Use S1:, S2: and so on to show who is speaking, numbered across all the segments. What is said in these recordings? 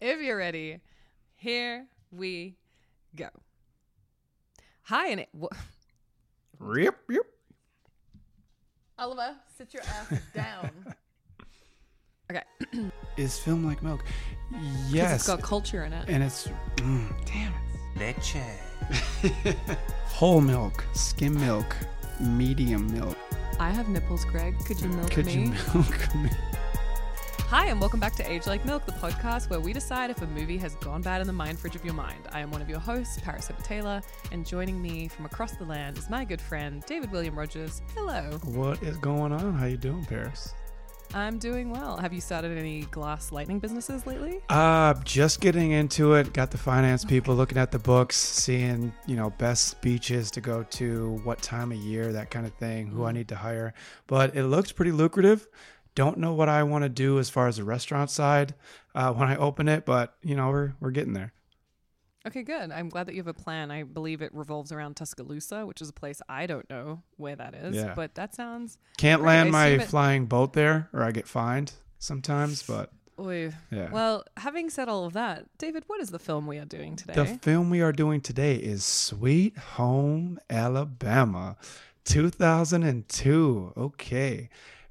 S1: if you're ready, here we go. Hi, and it. wha-
S2: Yep, yep.
S1: Oliver, sit your ass down. Okay.
S2: Is film like milk? Yes.
S1: It's got culture in it.
S2: and it's mm, damn
S3: Leche.
S2: Whole milk, skim milk, medium milk.
S1: I have nipples, Greg. Could you milk
S2: Could
S1: me?
S2: you milk me?
S1: Hi, and welcome back to Aged Like Milk, the podcast where we decide if a movie has gone bad in the mind fridge of your mind. I am one of your hosts, Paris Hipper Taylor, and joining me from across the land is my good friend, David William Rogers. Hello.
S2: What is going on? How you doing, Paris?
S1: I'm doing well. Have you started any glass lightning businesses lately?
S2: Uh, just getting into it. Got the finance people looking at the books, seeing you know best beaches to go to, what time of year, that kind of thing. Who I need to hire, but it looks pretty lucrative. Don't know what I want to do as far as the restaurant side uh, when I open it, but you know we're we're getting there.
S1: Okay, good. I'm glad that you have a plan. I believe it revolves around Tuscaloosa, which is a place I don't know where that is,
S2: Yeah.
S1: but that sounds.
S2: Can't
S1: Great,
S2: land my
S1: it-
S2: flying boat there, or I get fined sometimes. But
S1: Oy.
S2: yeah.
S1: Well, having said all of that, David, what is the film we are doing today?
S2: The film we are doing today is Sweet Home Alabama 2002. Okay.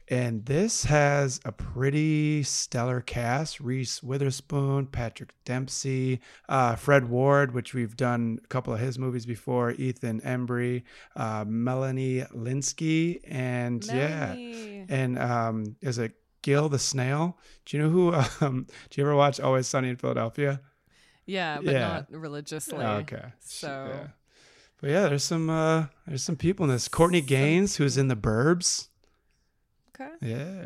S2: And this has a pretty stellar cast Reese Witherspoon, Patrick Dempsey, uh, Fred Ward, which we've done a couple of his movies before, Ethan Embry, uh, Melanie Lynskey, and yeah, and um, is it Gil the Snail? Do you know who? Um, do you ever watch Always Sunny in Philadelphia?
S1: Yeah, but
S2: Yeah.
S1: not religiously.
S2: Oh, okay.
S1: So-
S2: yeah. but yeah, there's some uh there's some people in this. Courtney Gains, who's in the Burbs.
S1: Okay.
S2: Yeah.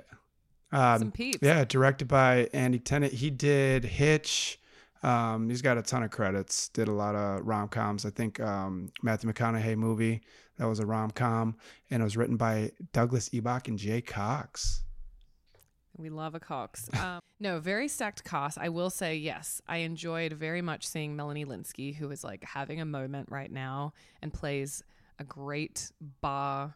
S2: Um,
S1: Some peeps.
S2: yeah, directed by Andy Tennant. He did Hitch. Um, he's got a ton of credits. Did a lot of rom coms. I think um, Matthew McConaughey movie that was a rom com, and it was written by Douglas Eboch and Jay Cox.
S1: We love a Cox. Um, no, very stacked cast. I will say, yes, I enjoyed very much seeing Melanie Lynskey, who is like having a moment right now and plays a great bar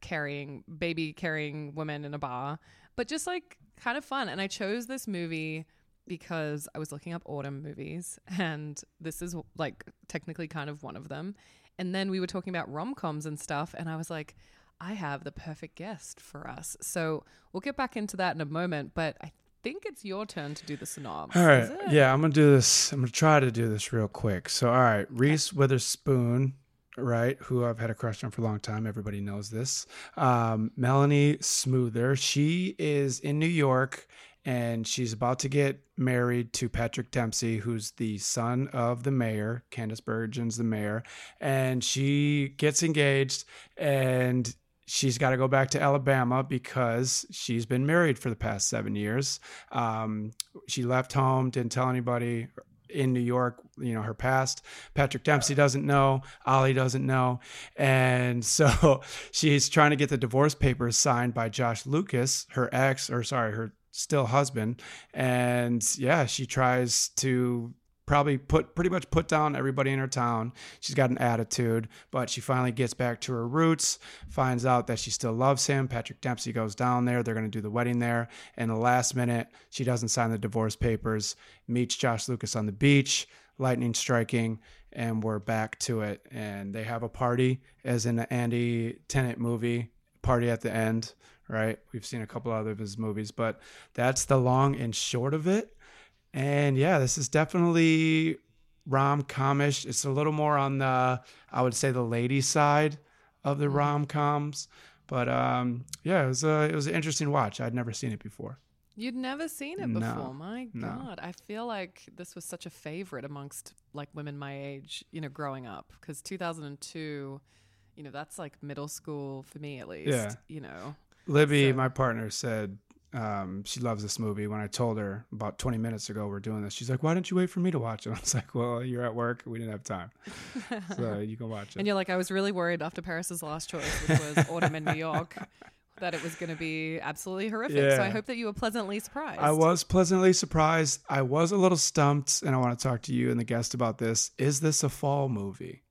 S1: carrying, baby carrying woman in a bar, but just like kind of fun. And I chose this movie because I was looking up autumn movies, and this is like technically kind of one of them. And then we were talking about rom coms and stuff, and I was like, I have the perfect guest for us. So we'll get back into that in a moment, but I think it's your turn to do the synopsis.
S2: All right. Yeah, I'm gonna do this. I'm gonna try to do this real quick. So, all right, Reese Witherspoon, right, who I've had a crush on for a long time. Everybody knows this. Um, Melanie Smooter. She is in New York, and she's about to get married to Patrick Dempsey, who's the son of the mayor. Candice Bergen's the mayor, and she gets engaged, and she's got to go back to Alabama because she's been married for the past seven years. Um, she left home, didn't tell anybody in New York, you know, her past. Patrick Dempsey doesn't know, Ollie doesn't know. And so she's trying to get the divorce papers signed by Josh Lucas, her ex, or sorry, her still husband. And yeah, she tries to probably put pretty much put down everybody in her town. She's got an attitude, but she finally gets back to her roots, finds out that she still loves him. Patrick Dempsey goes down there. They're going to do the wedding there. And the last minute, she doesn't sign the divorce papers, meets Josh Lucas on the beach, lightning striking, and we're back to it. And they have a party, as in the Andy Tennant movie, party at the end, right? We've seen a couple other of his movies, but that's the long and short of it. And yeah, this is definitely rom comish. It's a little more on the, I would say, the lady side of the rom coms. But um, yeah, it was a it was an interesting watch. I'd never seen it before.
S1: You'd never seen it
S2: No,
S1: before. My
S2: no.
S1: God. I feel like this was such a favorite amongst like women my age, you know, growing up. Because 2002, you know, that's like middle school for me at least.
S2: Yeah.
S1: You know,
S2: Libby,
S1: So-
S2: my partner, said um, she loves this movie. When I told her about 20 minutes ago we're doing this, she's like, "Why didn't you wait for me to watch it?" I was like, "Well, you're at work. We didn't have time, so you can watch it."
S1: and you're like, I was really worried after Paris's last choice, which was Autumn in New York, that it was going to be absolutely horrific. So I hope that you were pleasantly surprised.
S2: I was pleasantly surprised. I was a little stumped, and I want to talk to you and the guest about this. Is this a fall movie?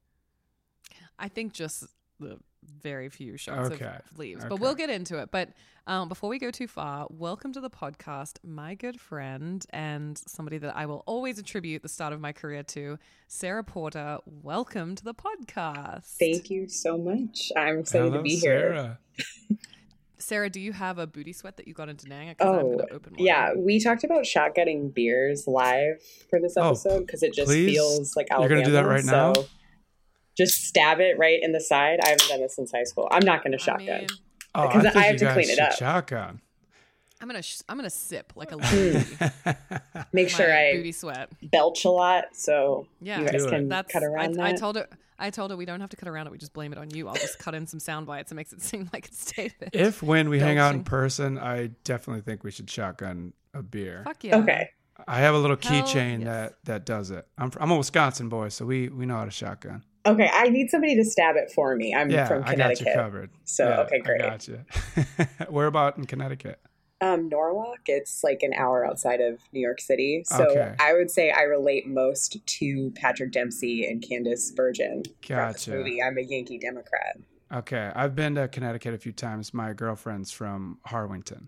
S1: I think just the very few shots
S2: Okay.
S1: of leaves,
S2: Okay.
S1: but we'll get into it. But um, before we go too far, welcome to the podcast, my good friend and somebody that I will always attribute the start of my career to, Sarah Porter. Welcome to the podcast.
S3: Thank you so much. I'm excited
S2: Hello,
S3: to be here.
S2: Sarah.
S1: Sarah, do you have a booty sweat that you got in Denang? 'Cause
S3: Oh,
S1: open
S3: yeah. We talked about shotgunning beers live for this
S2: Oh,
S3: episode because it just
S2: please?
S3: feels like
S2: You're gonna do that right now?
S3: So Just stab it right in the side. I haven't done this since high school. I'm not going to
S1: I
S3: shotgun.
S1: mean,
S2: Oh,
S3: Because I have to clean it
S2: should
S3: up.
S2: Shotgun.
S1: I'm gonna sh- I'm gonna sip like a
S3: Hmm. Make sure
S1: my
S3: I
S1: booty sweat.
S3: belch a lot so
S1: Yeah,
S3: you guys
S2: Do it.
S3: can
S1: That's
S3: cut around
S1: I, I told her. I told her we don't have to cut around it. We just blame it on you. I'll just cut in some sound bites. It makes it seem like it's David.
S2: if when we hang out in person, I definitely think we should shotgun a beer.
S1: Fuck yeah.
S3: okay.
S2: I have a little keychain
S1: yes.
S2: that that does it. I'm I'm a Wisconsin boy, so we we know how to shotgun.
S3: Okay. I need somebody to stab it for me. I'm
S2: yeah,
S3: from
S2: I got you
S3: Connecticut.
S2: covered.
S3: So,
S2: Yeah,
S3: okay, great.
S2: I got you. Where about in Connecticut?
S3: Um, Norwalk, it's like an hour outside of New York City. So
S2: Okay.
S3: I would say I relate most to Patrick Dempsey and Candice Bergen from this
S2: Gotcha.
S3: movie. I'm a Yankee Democrat.
S2: Okay, I've been to Connecticut a few times. My girlfriend's from Harwinton.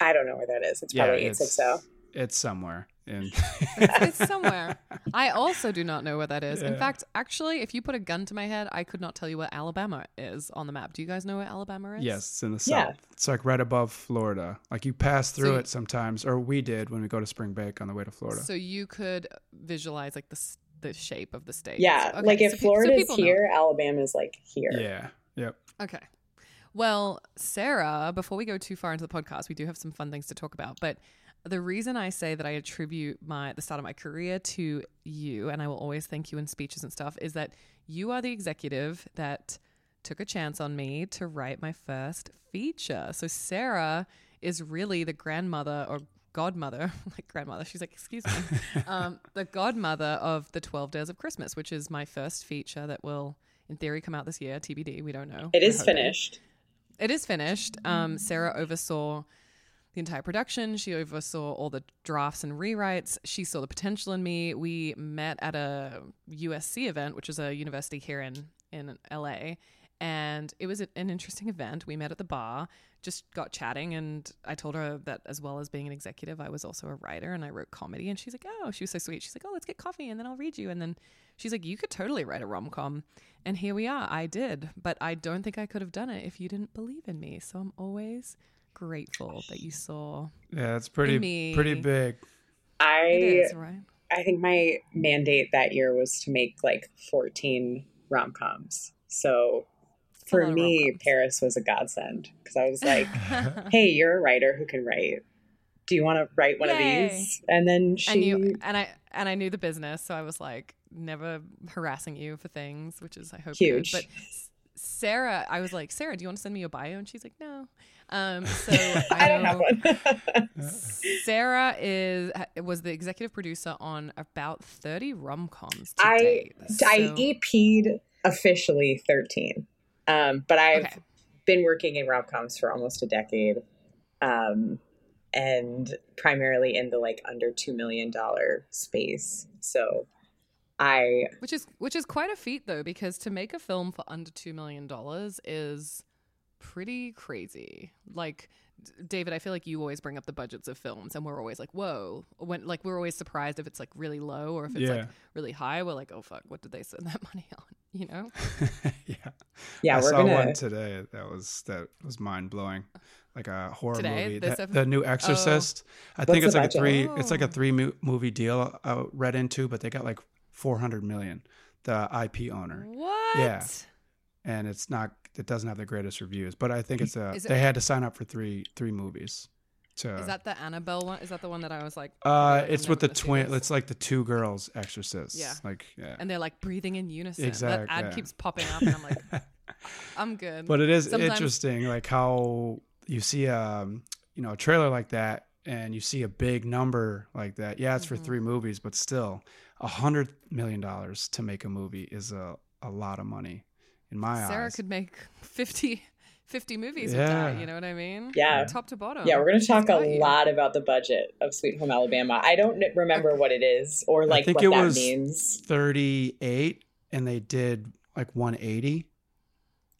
S3: I don't know where that is. It's probably
S2: it's-
S3: 860.
S2: It's somewhere in.
S1: It's somewhere. I also do not know where that is. In fact, actually, if you put a gun to my head, I could not tell you where Alabama is on the map. Do you guys know where Alabama is?
S2: yes, it's in the
S3: Yeah.
S2: south. It's like right above Florida. Like you pass through
S1: So-
S2: it sometimes, or we did when we go to spring break on the way to Florida.
S1: So you could visualize like the the shape of the state.
S3: Yeah.
S1: Okay,
S3: like
S1: so
S3: if
S1: pe- so
S3: Florida's
S1: people know.
S3: here, Alabama's like here.
S2: yeah. Yep.
S1: Okay. Well, Sarah, before we go too far into the podcast, we do have some fun things to talk about. But the reason I say that I attribute my the start of my career to you, and I will always thank you in speeches and stuff, is that you are the executive that took a chance on me to write my first feature. So Sarah is really the grandmother or godmother, like grandmother. She's like, excuse me, um, the godmother of the Twelve Dares of Christmas, which is my first feature that will, in theory, come out this year. TBD. We don't know.
S3: It
S1: We're
S3: is
S1: hoping.
S3: finished.
S1: It is finished. Um, Sarah oversaw the entire production. She oversaw all the drafts and rewrites. She saw the potential in me. We met at a USC event, which is a university here in in LA, and it was an interesting event. We met at the bar, just got chatting, and I told her that as well as being an executive, I was also a writer and I wrote comedy. And she's like, "Oh," she was so sweet. She's like, "Oh, let's get coffee and then I'll read you." And then she's like, "You could totally write a rom com." And here we are. I did, but I don't think I could have done it if you didn't believe in me. So I'm always grateful that you saw
S2: Yeah, it's pretty
S1: me.
S2: pretty big.
S3: I
S1: it is right.
S3: I think my mandate that year was to make like 14 rom coms. So
S1: It's
S3: for me,
S1: rom-coms.
S3: Paris was a godsend because I was like, hey, you're a writer who can write. Do you want to write one
S1: Yay.
S3: of these? And then she,
S1: and you and I and I knew the business, so I was like never harassing you for things, which is I hope good.
S3: Huge.
S1: But Sarah, I was like, Sarah, do you want to send me your bio? And she's like, no. Um, so
S3: I don't have one.
S1: Sarah is was the executive producer on about thirty rom coms.
S3: I
S1: date.
S3: I
S1: So-
S3: EP'd officially 13, um, but I've
S1: Okay.
S3: been working in rom coms for almost a decade, um, and primarily in the like under two million dollar space. So I
S1: which is which is quite a feat though because to make a film for under 2 million dollars is pretty crazy like David, I feel like you always bring up the budgets of films, and we're always like, "Whoa!" When like we're always surprised if it's like really low or if it's
S2: Yeah.
S1: like really high. We're like, "Oh fuck, what did they spend that money on?" You know?
S2: yeah.
S3: yeah
S2: I
S3: we're
S2: saw
S3: gonna
S2: one today that was that was mind blowing, like a horror
S1: Today?
S2: movie. That-
S1: ep-
S2: the new Exorcist. Oh. I think
S3: What's
S2: it's
S3: the
S2: like a
S3: budget?
S2: three. It's like a
S1: Oh.
S2: three mo- movie deal I read into, but they got like four hundred million. The IP owner,
S1: What?
S2: Yeah, and it's not. It doesn't have the greatest reviews, but I think it's a.
S1: It-
S2: they had to sign up for three three movies. So
S1: Is that the Annabelle one? Is that the one that I was like?
S2: uh, it's with the twin. It's like the two girls exorcists.
S1: Yeah.
S2: Like yeah.
S1: and they're like breathing in unison.
S2: Exact-
S1: that ad
S2: yeah.
S1: keeps popping up, and I'm like, I'm good.
S2: but it is
S1: Sometimes-
S2: interesting like how you see um you know a trailer like that and you see a big number like that yeah it's for
S1: Mhm.
S2: three movies but still a hundred million dollars to make a movie is a, a lot of money in my
S1: Sarah
S2: eyes
S1: could make 50, 50 movies with
S2: Yeah.
S1: that. You know what I mean?
S3: Yeah.
S1: top to bottom.
S3: yeah we're gonna talk a
S1: you.
S3: lot about the budget of Sweet Home Alabama. I don't remember what it is or like I
S2: think
S3: what
S2: it
S3: that
S2: was-
S3: means.
S2: 38 and they did like 180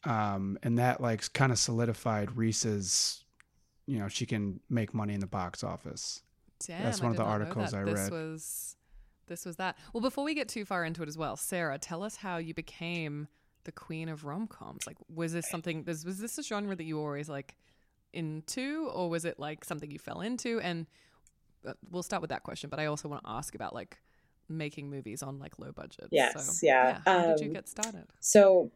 S2: um, and that like kind of solidified Reese's. You know, she can make money in the box office.
S1: Damn,
S2: That's one of the articles. I
S1: this
S2: read.
S1: was this was that. Well, before we get too far into it as well, Sarah, tell us how you became the queen of rom coms. Like, was this something? This, was this a genre that you were always like into, or was it like something you fell into? And uh, we'll start with that question. But I also want to ask about like making movies on like low budget.
S3: Yes,
S1: so,
S3: yeah.
S1: How did you
S3: Um,
S1: get started?
S3: So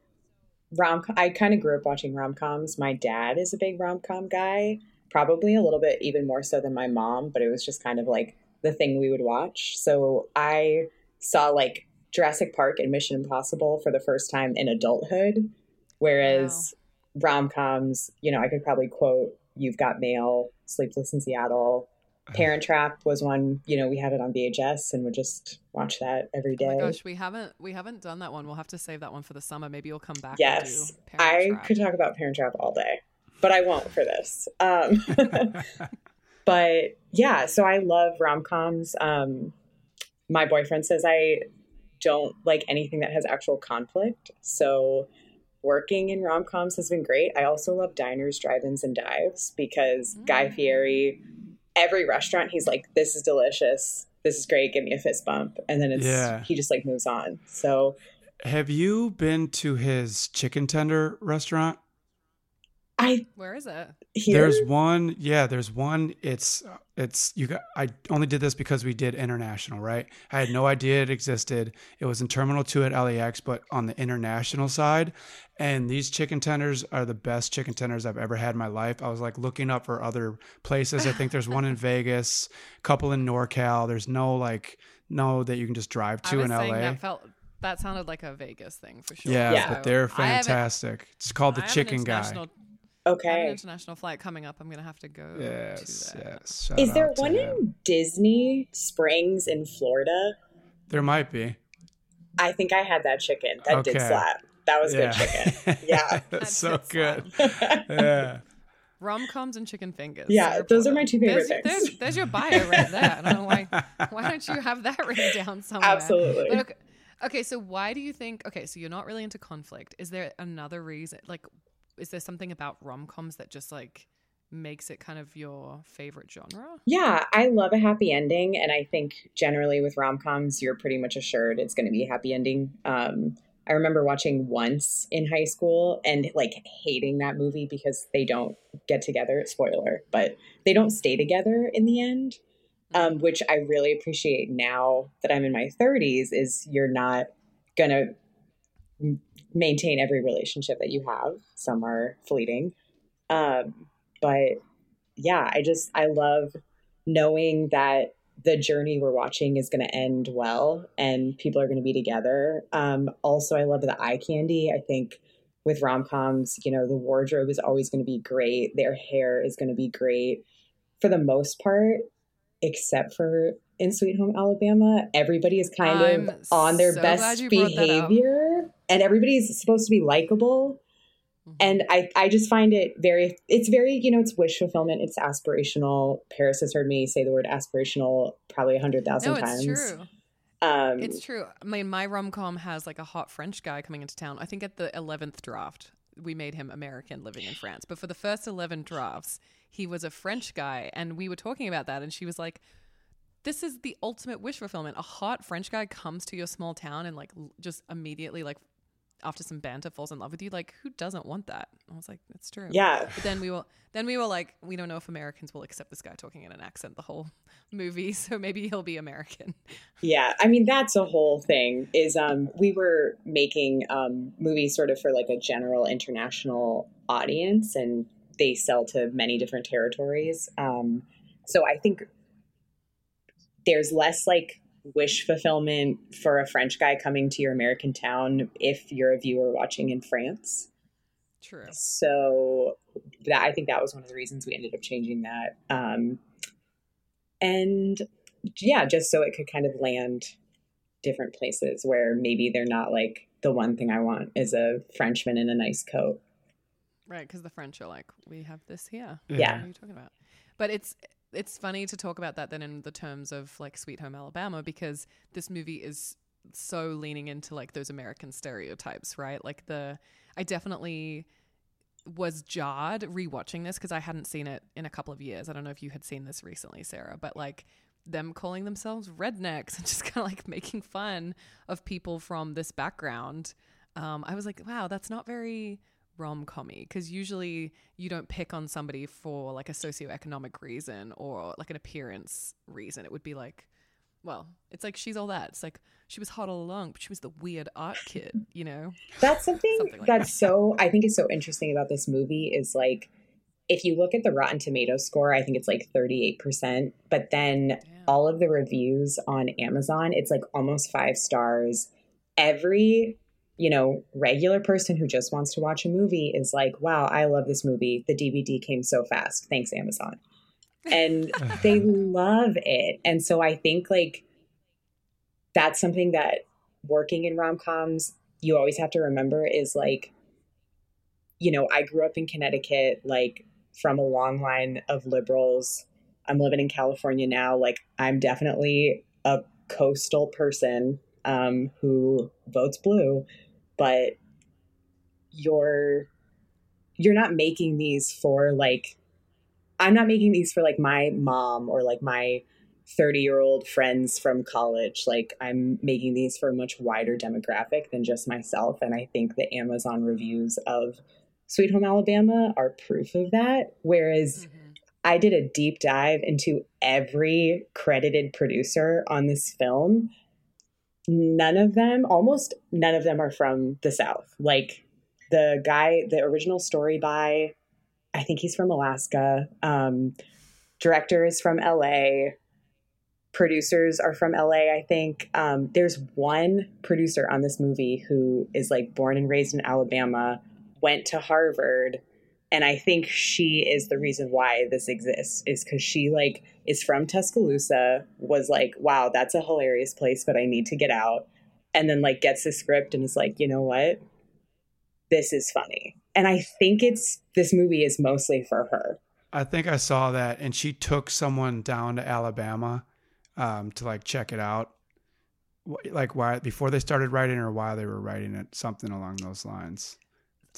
S3: rom I kind of grew up watching rom coms. My dad is a big rom com guy, probably a little bit even more so than my mom, but it was just kind of like the thing we would watch. So I saw like Jurassic Park and Mission Impossible for the first time in adulthood, whereas rom coms, you know, I could probably quote You've Got Mail, Sleepless in Seattle. Parent Trap was one, you know, we had it on VHS and would just watch that every day.
S1: Oh gosh, we haven't we haven't done that one. We'll have to save that one for the summer. Maybe you'll come back.
S3: Yes, I
S1: Trap.
S3: could talk about Parent Trap all day, but I won't for this. Um, but yeah, so I love rom coms. Um, my boyfriend says I don't like anything that has actual conflict. So working in rom coms has been great. I also love diners, drive ins, and dives because Guy
S1: Mm.
S3: Fieri, every restaurant, he's like, this is delicious. This is great. Give me a fist bump. And then it's,
S2: Yeah.
S3: he just like moves on. So
S2: Have you been to his chicken tender restaurant?
S3: I,
S1: Where is it?
S3: here,
S2: There's one, yeah. There's one. It's uh, it's you got. I only did this because we did international, right? I had no idea it existed. It was in Terminal Two at LAX, but on the international side. And these chicken tenders are the best chicken tenders I've ever had in my life. I was like looking up for other places. I think there's one in Vegas, a couple in NorCal. There's no like no that you can just drive
S1: I
S2: to
S1: was
S2: in LA.
S1: that felt that sounded like a Vegas thing for sure.
S2: yeah,
S3: Yeah.
S2: but they're
S1: I have a-
S2: fantastic. It's called the
S1: I
S2: Chicken Guy.
S1: International- I have an
S3: okay.
S1: international flight coming up. I'm gonna have to go.
S2: Yes,
S1: to
S2: yes. Shout
S3: Is there one
S2: him.
S3: in Disney Springs in Florida?
S2: There might be.
S3: I think I had that chicken. That did slap. That was good chicken. Yeah.
S2: that's so good. Yeah.
S1: Rom coms and chicken fingers.
S3: Yeah,
S1: Sarah
S3: those are my two favorite
S1: there's,
S3: things.
S1: There's, there's your bio right there. I don't know why. Why don't you have that written down somewhere?
S3: Absolutely.
S1: But okay, okay, so why do you think? Okay, so you're not really into conflict. Is there another reason? Like, is there something about rom coms that just like makes it kind of your favorite genre?
S3: Yeah, I love a happy ending, and I think generally with rom coms, you're pretty much assured it's going to be a happy ending. Um, I remember watching once in high school and like hating that movie because they don't get together. Spoiler, but they don't stay together in the end. Um, which I really appreciate now that I'm in my 30s. Is you're not gonna maintain every relationship that you have. Some are fleeting, um, but yeah, I just I love knowing that the journey we're watching is going to end well and people are going to be together. Um, also, I love the eye candy. I think with rom coms, you know, the wardrobe is always going to be great. Their hair is going to be great for the most part, except for in Sweet Home Alabama. Everybody is kind
S1: I'm
S3: of on their
S1: so
S3: best
S1: you brought that up.
S3: behavior and everybody's supposed to be likable
S1: Mhm.
S3: and I, I just find it very it's very you know it's wish fulfillment it's aspirational paris has heard me say the word aspirational probably a hundred thousand
S1: no,
S3: times
S1: it's true.
S3: um
S1: It's true. I mean, my rom com has like a hot French guy coming into town. I think at the 11th draft, we made him American living in France. But for the first 11 drafts, he was a French guy. And we were talking about that. And she was like, this is the ultimate wish fulfillment. A hot French guy comes to your small town and like just immediately, like after some banter, falls in love with you. Like, who doesn't want that? I was like, that's true.
S3: yeah
S1: But then we will. Then we were like, we don't know if Americans will accept this guy talking in an accent the whole movie. So maybe he'll be American.
S3: yeah i mean that's a whole thing is um we were making um movies sort of for like a general international audience and they sell to many different territories um so i think there's less like wish fulfillment for a french guy coming to your american town if you're a viewer watching in france
S1: True.
S3: so that I think that was one of the reasons we ended up changing that. Um, and yeah, just so it could kind of land different places where maybe they're not like the one thing I want is a Frenchman in a nice coat.
S1: Right, because the French are like, we have this here.
S3: Yeah.
S1: What are you talking about? But it's it's funny to talk about that then in the terms of like Sweet Home Alabama because this movie is so leaning into like those American stereotypes, right? Like the I definitely was jarred rewatching this because I hadn't seen it in a couple of years. I don't know if you had seen this recently, Sarah, but like them calling themselves rednecks and just kind of like making fun of people from this background. Um, I was like, wow, that's not very rom commy because usually you don't pick on somebody for like a socioeconomic reason or like an appearance reason. It would be like, well, it's like she's all that. It's like she was hot all along, but she was the weird art kid, you know?
S3: That's something, something like that's that. so, I think is so interesting about this movie is like, if you look at the Rotten Tomato score, I think it's like 38%. But then Damn. all of the reviews on Amazon, it's like almost five stars. Every, you know, regular person who just wants to watch a movie is like, wow, I love this movie. The DVD came so fast. Thanks, Amazon. And they love it. And so I think like that's something that working in rom coms, you always have to remember is like, you know, I grew up in Connecticut. Like, from a long line of liberals. I'm living in California now. Like, I'm definitely a coastal person um, who votes blue, but you're you're not making these for like I'm not making these for like my mom or like my 30 year old friends from college. Like I'm making these for a much wider demographic than just myself. And I think the Amazon reviews of Sweet Home Alabama are proof of that. Whereas mm-hmm. I did a deep dive into every credited producer on this film. None of them, almost none of them are from the South. Like the guy, the original story by, I think he's from Alaska. Um, director is from LA. Producers are from LA, I think. Um, there's one producer on this movie who is like born and raised in Alabama went to Harvard and I think she is the reason why this exists is cuz she like is from Tuscaloosa was like wow that's a hilarious place but I need to get out. And then like gets the script and is like you know what? This is funny. And I think it's this movie is mostly for her.
S2: I think I saw that and she took someone down to Alabama um, to like check it out. Like why before they started writing or while they were writing it something along those lines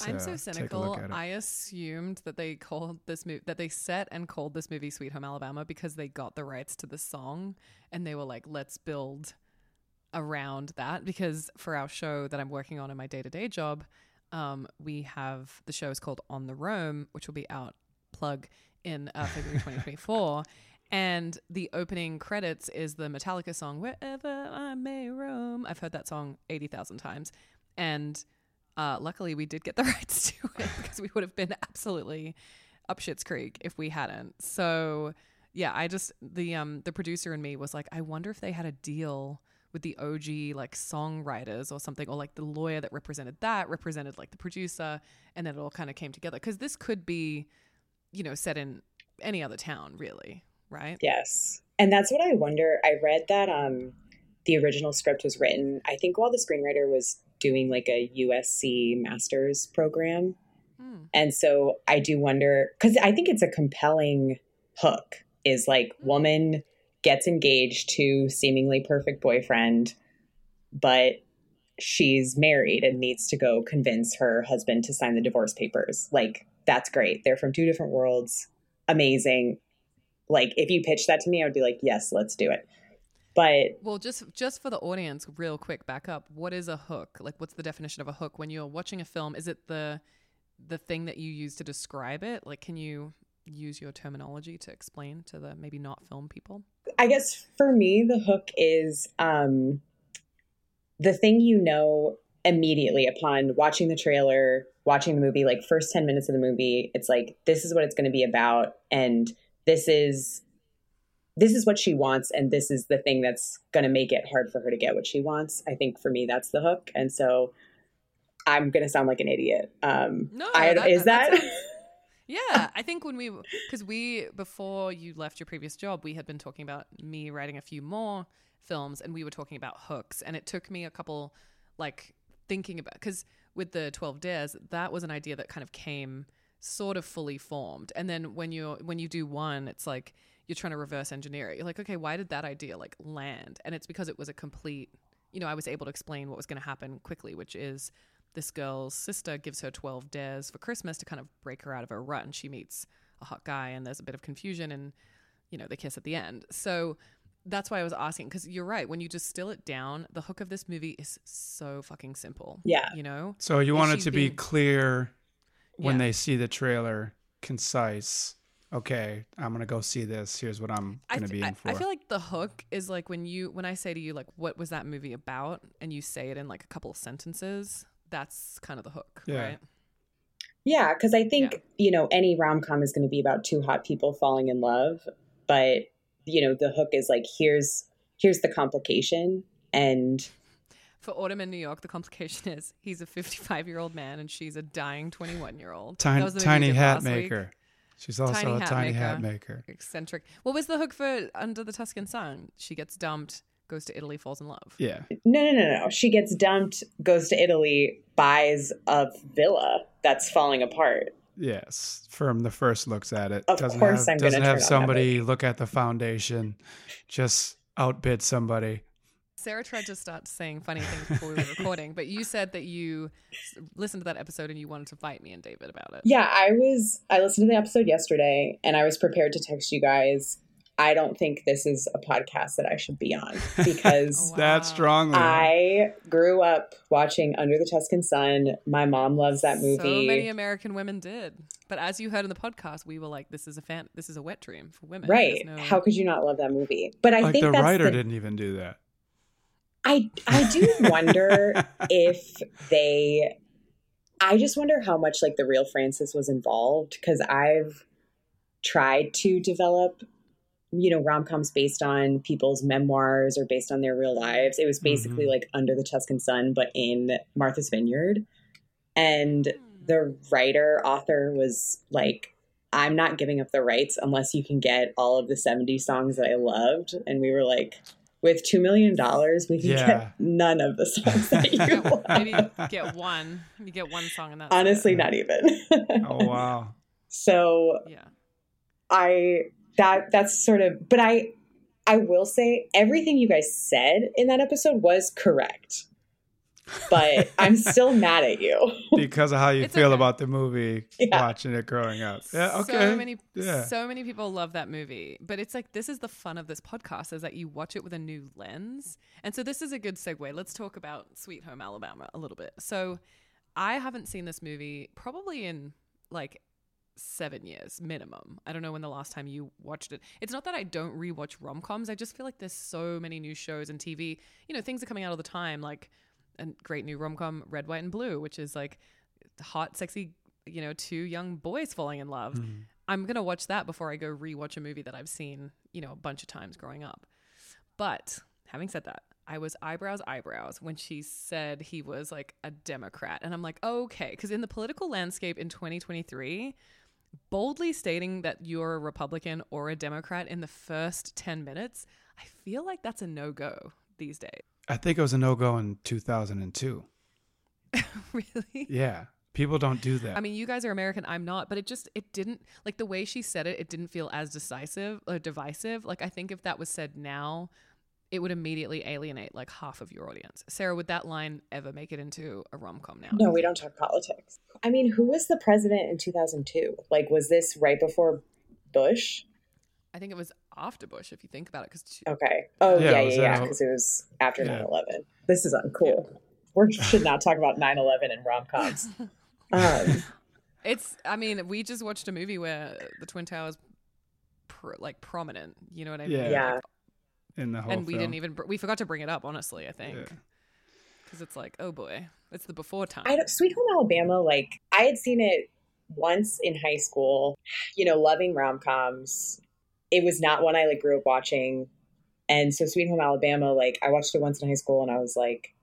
S1: I'm so cynical. I assumed that they called this movie that they set and called this movie Sweet Home Alabama because they got the rights to the song and they were like, let's build around that because for our show that I'm working on in my day to day job, um, we have the show is called On the Roam, which will be out plug in uh, February 2024. And the opening credits is the Metallica song "Wherever I May Roam." I've heard that song eighty thousand times, and uh, luckily, we did get the rights to it because we would have been absolutely up shit's creek if we hadn't. So yeah, I just the um the producer and me was like, I wonder if they had a deal with the OG like songwriters or something, or like the lawyer that represented that represented like the producer, and then it all kind of came together because this could be, you know, set in any other town, really, right?
S3: Yes, and that's what I wonder. I read that um the original script was written, I think, while the screenwriter was doing like a USC master's program. Hmm. And so I do wonder because I think it's a compelling hook is like hmm. woman gets engaged to seemingly perfect boyfriend, but she's married and needs to go convince her husband to sign the divorce papers. Like, that's great. They're from two different worlds. Amazing. Like, if you pitch that to me, I would be like, yes, let's do it. But
S1: well, just just for the audience, real quick, back up. What is a hook? Like, what's the definition of a hook when you're watching a film? Is it the the thing that you use to describe it? Like, can you use your terminology to explain to the maybe not film people?
S3: I guess for me, the hook is um, the thing you know immediately upon watching the trailer, watching the movie, like first 10 minutes of the movie, it's like, this is what it's going to be about. And this is this is what she wants and this is the thing that's going to make it hard for her to get what she wants. I think for me that's the hook and so i'm going to sound like an idiot. Um
S1: no
S3: I,
S1: that,
S3: is that, that?
S1: yeah i think when we because we before you left your previous job we had been talking about me writing a few more films and we were talking about hooks and it took me a couple like thinking about because with the 12 dares that was an idea that kind of came sort of fully formed and then when you when you do one it's like you're trying to reverse engineer it. You're like, okay, why did that idea like land? And it's because it was a complete you know, I was able to explain what was going to happen quickly, which is this girl's sister gives her 12 dares for Christmas to kind of break her out of her rut. And she meets a hot guy, and there's a bit of confusion, and, you know, they kiss at the end. So that's why I was asking, because you're right. When you distill it down, the hook of this movie is so fucking simple.
S3: Yeah.
S1: You know?
S2: So you
S1: If
S2: want it
S1: she's
S2: to be clear when
S1: Yeah.
S2: they see the trailer, concise. Okay, I'm gonna go see this. Here's what I'm gonna
S1: f-
S2: be in for.
S1: I feel like the hook is like when you when I say to you like what was that movie about and you say it in like a couple of sentences that's kind of the hook
S2: Yeah.
S1: right
S3: Yeah, because I think,
S1: Yeah.
S3: you know, any rom com is going to be about two hot people falling in love. But, you know, the hook is like, here's here's the complication. And
S1: for Autumn in New York the complication is he's a 55 year old man and she's a dying 21 year old
S2: tiny, tiny hat maker. She's also
S1: Tiny
S2: a
S1: hat
S2: tiny
S1: maker.
S2: hat maker.
S1: eccentric what was the hook for Under the Tuscan Sun she gets dumped goes to Italy falls in love
S2: Yeah,
S3: no, no, no, no. She gets dumped, goes to Italy, buys a villa that's falling apart.
S2: yes. From the first looks at it,
S3: Of
S2: doesn't
S3: course
S2: have
S3: I'm gonna
S2: doesn't have
S3: that
S2: somebody look at the foundation, just outbid somebody.
S1: Sarah tried to start saying funny things before we were recording but you said that you listened to that episode and you wanted to fight me and David about it
S3: Yeah, I was, I listened to the episode yesterday and I was prepared to text you guys. I don't think this is a podcast that I should be on oh, because
S1: Oh, wow.
S2: That strongly.
S3: I grew up watching Under the Tuscan Sun. My mom loves that movie.
S1: So many American women did. But as you heard in the podcast, we were like, this is a fan this is a wet dream for women.
S3: right.
S1: No-
S3: How could you not love that movie? But I
S2: like
S3: think
S2: the
S3: that's
S2: writer
S3: the,
S2: didn't even do that.
S3: I I do wonder if they I just wonder how much like the real Frances was involved because I've tried to develop you know rom-coms based on people's memoirs or based on their real lives. It was basically
S2: Mhm.
S3: like Under the Tuscan Sun but in Martha's Vineyard. And the writer author was like I'm not giving up the rights unless you can get all of the 70 songs that I loved and we were like with 2 million dollars we can
S2: Yeah.
S3: get none of the songs that you
S1: want.
S3: love.
S1: maybe get one. You get one song and that's
S3: Honestly
S1: it.
S3: not even.
S2: oh wow.
S3: So
S1: Yeah.
S3: I that that's sort of but I I will say everything you guys said in that episode was correct. But I'm still mad at you.
S2: because of how you
S1: It's
S2: feel
S1: okay.
S2: about the movie,
S3: Yeah.
S2: watching it growing up. Yeah, okay.
S1: So many
S2: Yeah.
S1: so many people love that movie. But it's like this is the fun of this podcast is that you watch it with a new lens. And so this is a good segue. Let's talk about Sweet Home Alabama a little bit. So I haven't seen this movie probably in like seven years minimum. I don't know when the last time you watched it. It's not that I don't rewatch rom coms. I just feel like there's so many new shows and TV. You know, things are coming out all the time, like a great new rom com, Red, White, and Blue, which is like hot, sexy, you know, two young boys falling in love.
S2: Mhm.
S1: I'm gonna watch that before I go rewatch a movie that I've seen, you know, a bunch of times growing up. But having said that, I was eyebrows eyebrows when she said he was like a Democrat, and I'm like, okay, because in the political landscape in 2023, boldly stating that you're a Republican or a Democrat in the first 10 minutes, I feel like that's a no go these days.
S2: I think it was a no go in 2002.
S1: really?
S2: Yeah. People don't do that.
S1: I mean, you guys are American. I'm not, but it just it didn't like the way she said it. It didn't feel as decisive or divisive. Like I think if that was said now, it would immediately alienate like half of your audience. Sarah, would that line ever make it into a rom com now?
S3: No, we don't talk politics. I mean, who was the president in 2002? Like, was this right before Bush?
S1: I think it was after Bush, if you think about it, because
S3: Okay. Oh,
S2: Yeah,
S3: yeah,
S2: it was,
S3: yeah, yeah, because it was after
S2: yeah.
S3: 9 11. This is uncool. We should not talk about 9 11 in rom coms. Um,
S1: it's. I mean, we just watched a movie where the Twin Towers, pr- like prominent. You know what I mean?
S2: Yeah.
S3: Yeah.
S1: Like,
S2: in the whole
S1: and we
S2: film.
S1: didn't even br- we forgot to bring it up. Honestly, I think
S2: Yeah.
S1: because it's like, oh boy, it's the before time.
S3: I don't, Sweet Home Alabama, like, I had seen it once in high school, you know, loving rom coms. It was not one I like grew up watching. And so Sweet Home Alabama, like, I watched it once in high school and I was like,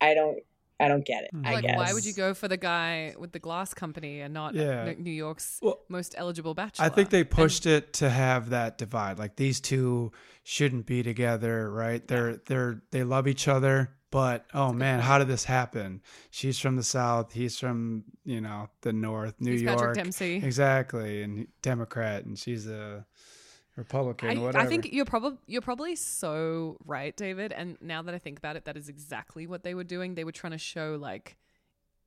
S3: I don't, I don't get it.
S2: Hmm.
S3: I
S1: like,
S3: guess.
S1: why would you go for the guy with the glass company and not
S2: Yeah.
S1: New York's
S2: Well,
S1: most eligible bachelor?
S2: I think they
S1: And-
S2: pushed it to have that divide. Like these two shouldn't be together, right? They're they're they love each other, but oh
S1: a
S2: man, how did this happen? She's from the south, he's from, you know, the north, New
S1: He's
S2: York.
S1: Patrick Dempsey.
S2: Exactly, and Democrat and she's a Republican,
S1: I,
S2: whatever.
S1: I think you're probably you're probably so right, David. And now that I think about it, that is exactly what they were doing. They were trying to show like,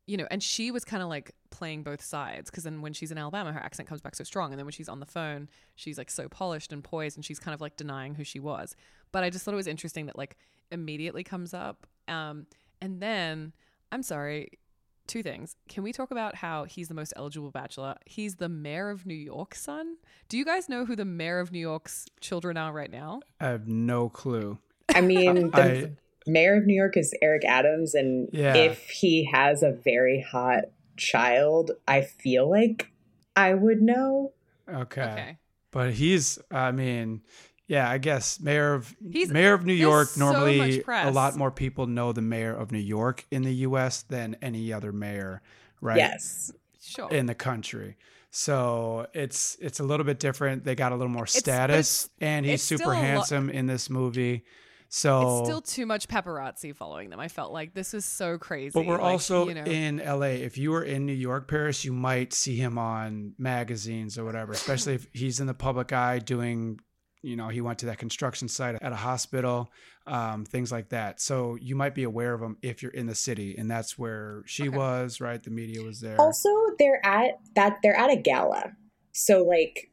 S1: you know, and she was kind of like playing both sides because then when she's in Alabama, her accent comes back so strong, and then when she's on the phone, she's like so polished and poised, and she's kind of like denying who she was. But I just thought it was interesting that like immediately comes up, um, and then I'm sorry. Two things. Can we talk about how he's the most eligible bachelor? He's the mayor of New York's son. Do you guys know who the mayor of New York's children are right now?
S2: I have no clue.
S3: I mean, the
S2: I
S3: mayor of New York is Eric Adams, and
S2: Yeah.
S3: if he has a very hot child, I feel like I would know.
S2: okay.
S1: Okay.
S2: but he's. I mean, yeah. I guess mayor of
S1: He's-
S2: mayor of New York. normally,
S1: much
S2: a lot more people know the mayor of New York in the U.S. than any other mayor, right?
S3: Yes.
S1: Sure.
S2: in the country. So it's it's a little bit different. They got a little more
S1: but
S2: status, and he's super
S1: a lo-
S2: handsome in this movie. So
S1: it's still too much paparazzi following them. I felt like this was so crazy.
S2: But we're
S1: Like,
S2: also
S1: you know,
S2: in LA. If you were in New York, Paris, you might see him on magazines or whatever, especially if he's in the public eye doing, you know, he went to that construction site at a hospital, um, things like that. So you might be aware of him if you're in the city. And that's where she
S1: Okay.
S2: was, right? The media was there.
S3: Also, they're at that they're at a gala. So like